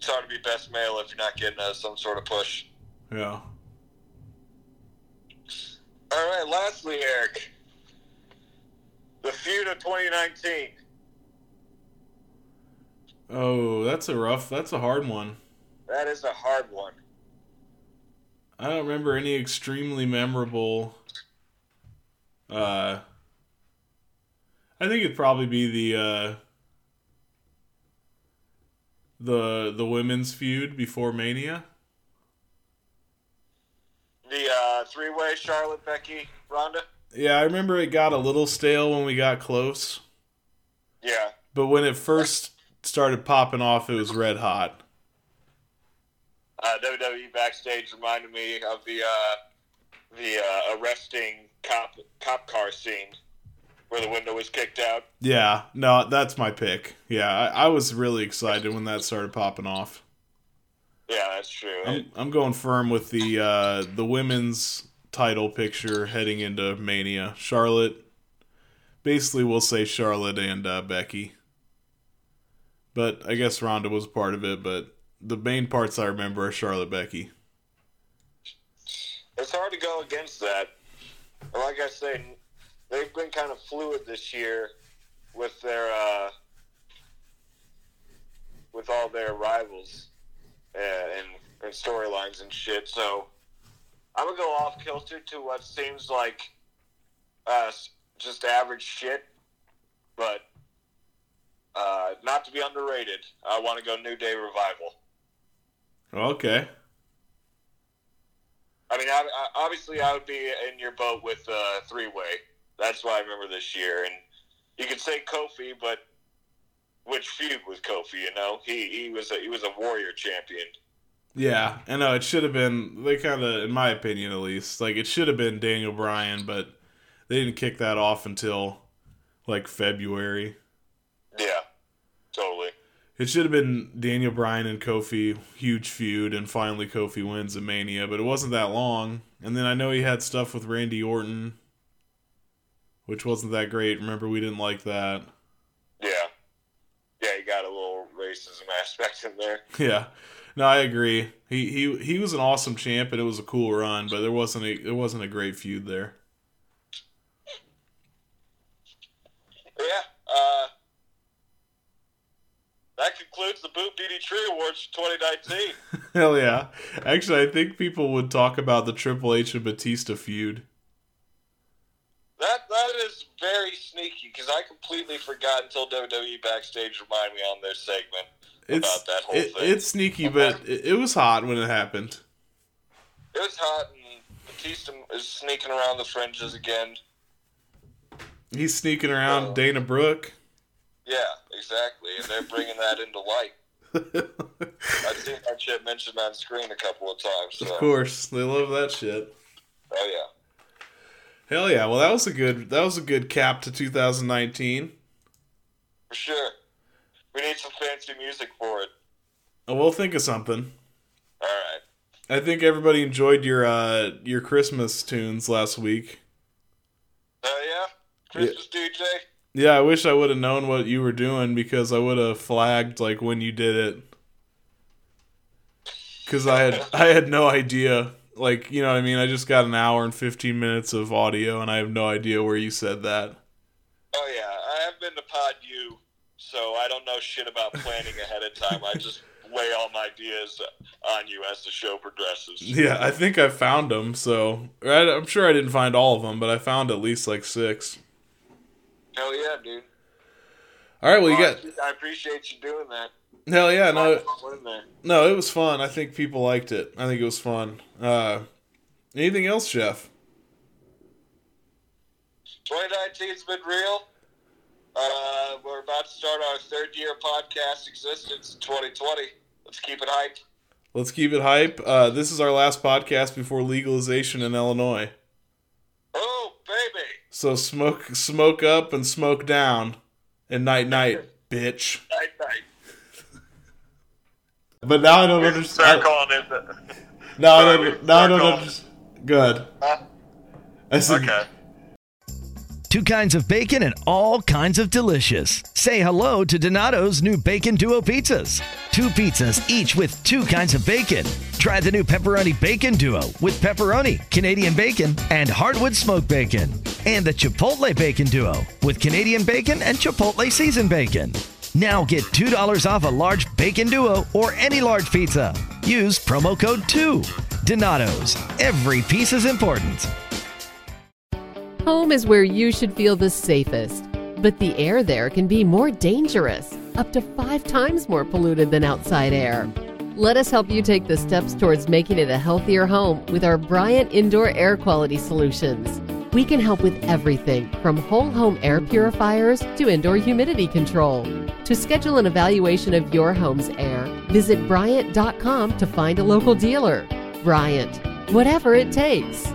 It's hard to be best male if you're not getting uh, some sort of push.
Yeah.
All right, lastly, Eric. The feud of 2019.
Oh, that's a rough. That's a hard one.
That is a hard one.
I don't remember any extremely memorable. Uh, I think it'd probably be the uh, the the women's feud before Mania.
The uh, three-way Charlotte, Becky, Ronda.
Yeah, I remember it got a little stale when we got close,
Yeah.
but when it first started popping off, it was red hot.
Uh, WWE backstage reminded me of the uh, the uh, arresting cop cop car scene where the window was kicked out.
Yeah, no, that's my pick. Yeah, I, I was really excited when that started popping off.
Yeah, that's true.
I'm, I'm going firm with the uh, the women's title picture heading into Mania. Charlotte, basically, we'll say Charlotte and uh, Becky, but I guess Ronda was part of it. But the main parts I remember are Charlotte, Becky.
it's hard to go against that. Like I say, they've been kind of fluid this year with their uh, with all their rivals uh, and, and storylines and shit. So I'm gonna go off kilter to what seems like uh, just average shit, but uh, not to be underrated. I want to go New Day Revival.
Okay.
I mean, I, I, obviously, I would be in your boat with uh, three way. That's why I remember this year. And you could say Kofi, but which feud with Kofi? You know, he he was a, he was a warrior champion.
Yeah, I know it should have been. They kind of, in my opinion, at least, like it should have been Daniel Bryan, but they didn't kick that off until like February.
Yeah, totally.
It should have been Daniel Bryan and Kofi, huge feud, and finally Kofi wins at Mania, but it wasn't that long. And then I know he had stuff with Randy Orton, which wasn't that great. Remember, we didn't like that.
Yeah. Yeah, you got a little racism aspect in there.
Yeah. No, I agree. He he he was an awesome champ and it was a cool run, but there wasn't a it wasn't a great feud there.
Yeah. Uh, that concludes the Boot DD Tree Awards for 2019.
Hell yeah. Actually, I think people would talk about the Triple H and Batista feud.
That that is very sneaky because I completely forgot until WWE backstage reminded me on their segment
It's
about that whole
it,
thing.
it's sneaky, but it, it was hot when it happened.
It was hot, and Batista is sneaking around the fringes again.
He's sneaking around
Oh.
Dana Brooke.
Yeah, exactly, and they're bringing that into light. I've seen that shit mentioned on screen a couple of times. So.
Of course, they love that shit.
Oh yeah.
Hell yeah! Well, that was a good that was a good cap to 2019.
For sure. We need some fancy music for it.
Oh, we'll think of something.
All right.
I think everybody enjoyed your uh your Christmas tunes last week.
Oh yeah. Christmas DJ.
Yeah, I wish I would have known what you were doing because I would have flagged like when you did it. Cuz I had I had no idea. Like, you know what I mean? I just got an hour and 15 minutes of audio and I have no idea where you said that.
Oh yeah. I have been to Pod U, so I don't know shit about planning ahead of time. I just lay all my ideas on you as the show progresses.
Yeah, I think I found them. So I'm sure I didn't find all of them, but I found at least like 6.
Hell yeah, dude.
All right, well you got
I appreciate you doing that.
Hell yeah, no
What in there?
no, it was fun. I think people liked it. I think it was fun. Uh anything else, Jeff?
2019's been real. Uh, we're about to start our third year podcast existence in 2020. Let's keep it hype.
Let's keep it hype. Uh, this is our last podcast before legalization in Illinois.
Oh, baby.
So smoke, smoke up and smoke down, and night night, bitch.
Night, night.
But now I don't understand.
Start calling it the...
Now I don't. Now I don't understand. Good.
Huh?
I said.
Okay.
Two kinds of bacon and all kinds of delicious. Say hello to Donato's new Bacon Duo pizzas. Two pizzas, each with two kinds of bacon. Try the new Pepperoni Bacon Duo with pepperoni, Canadian bacon, and hardwood smoked bacon. And the Chipotle Bacon Duo with Canadian bacon and Chipotle seasoned bacon. Now get $2 off a large bacon duo or any large pizza. Use promo code 2. Donato's. Every piece is important.
Home is where you should feel the safest, but the air there can be more dangerous, up to five times more polluted than outside air. Let us help you take the steps towards making it a healthier home with our Bryant Indoor Air Quality Solutions. We can help with everything from whole home air purifiers to indoor humidity control. To schedule an evaluation of your home's air, visit Bryant.com to find a local dealer. Bryant, whatever it takes.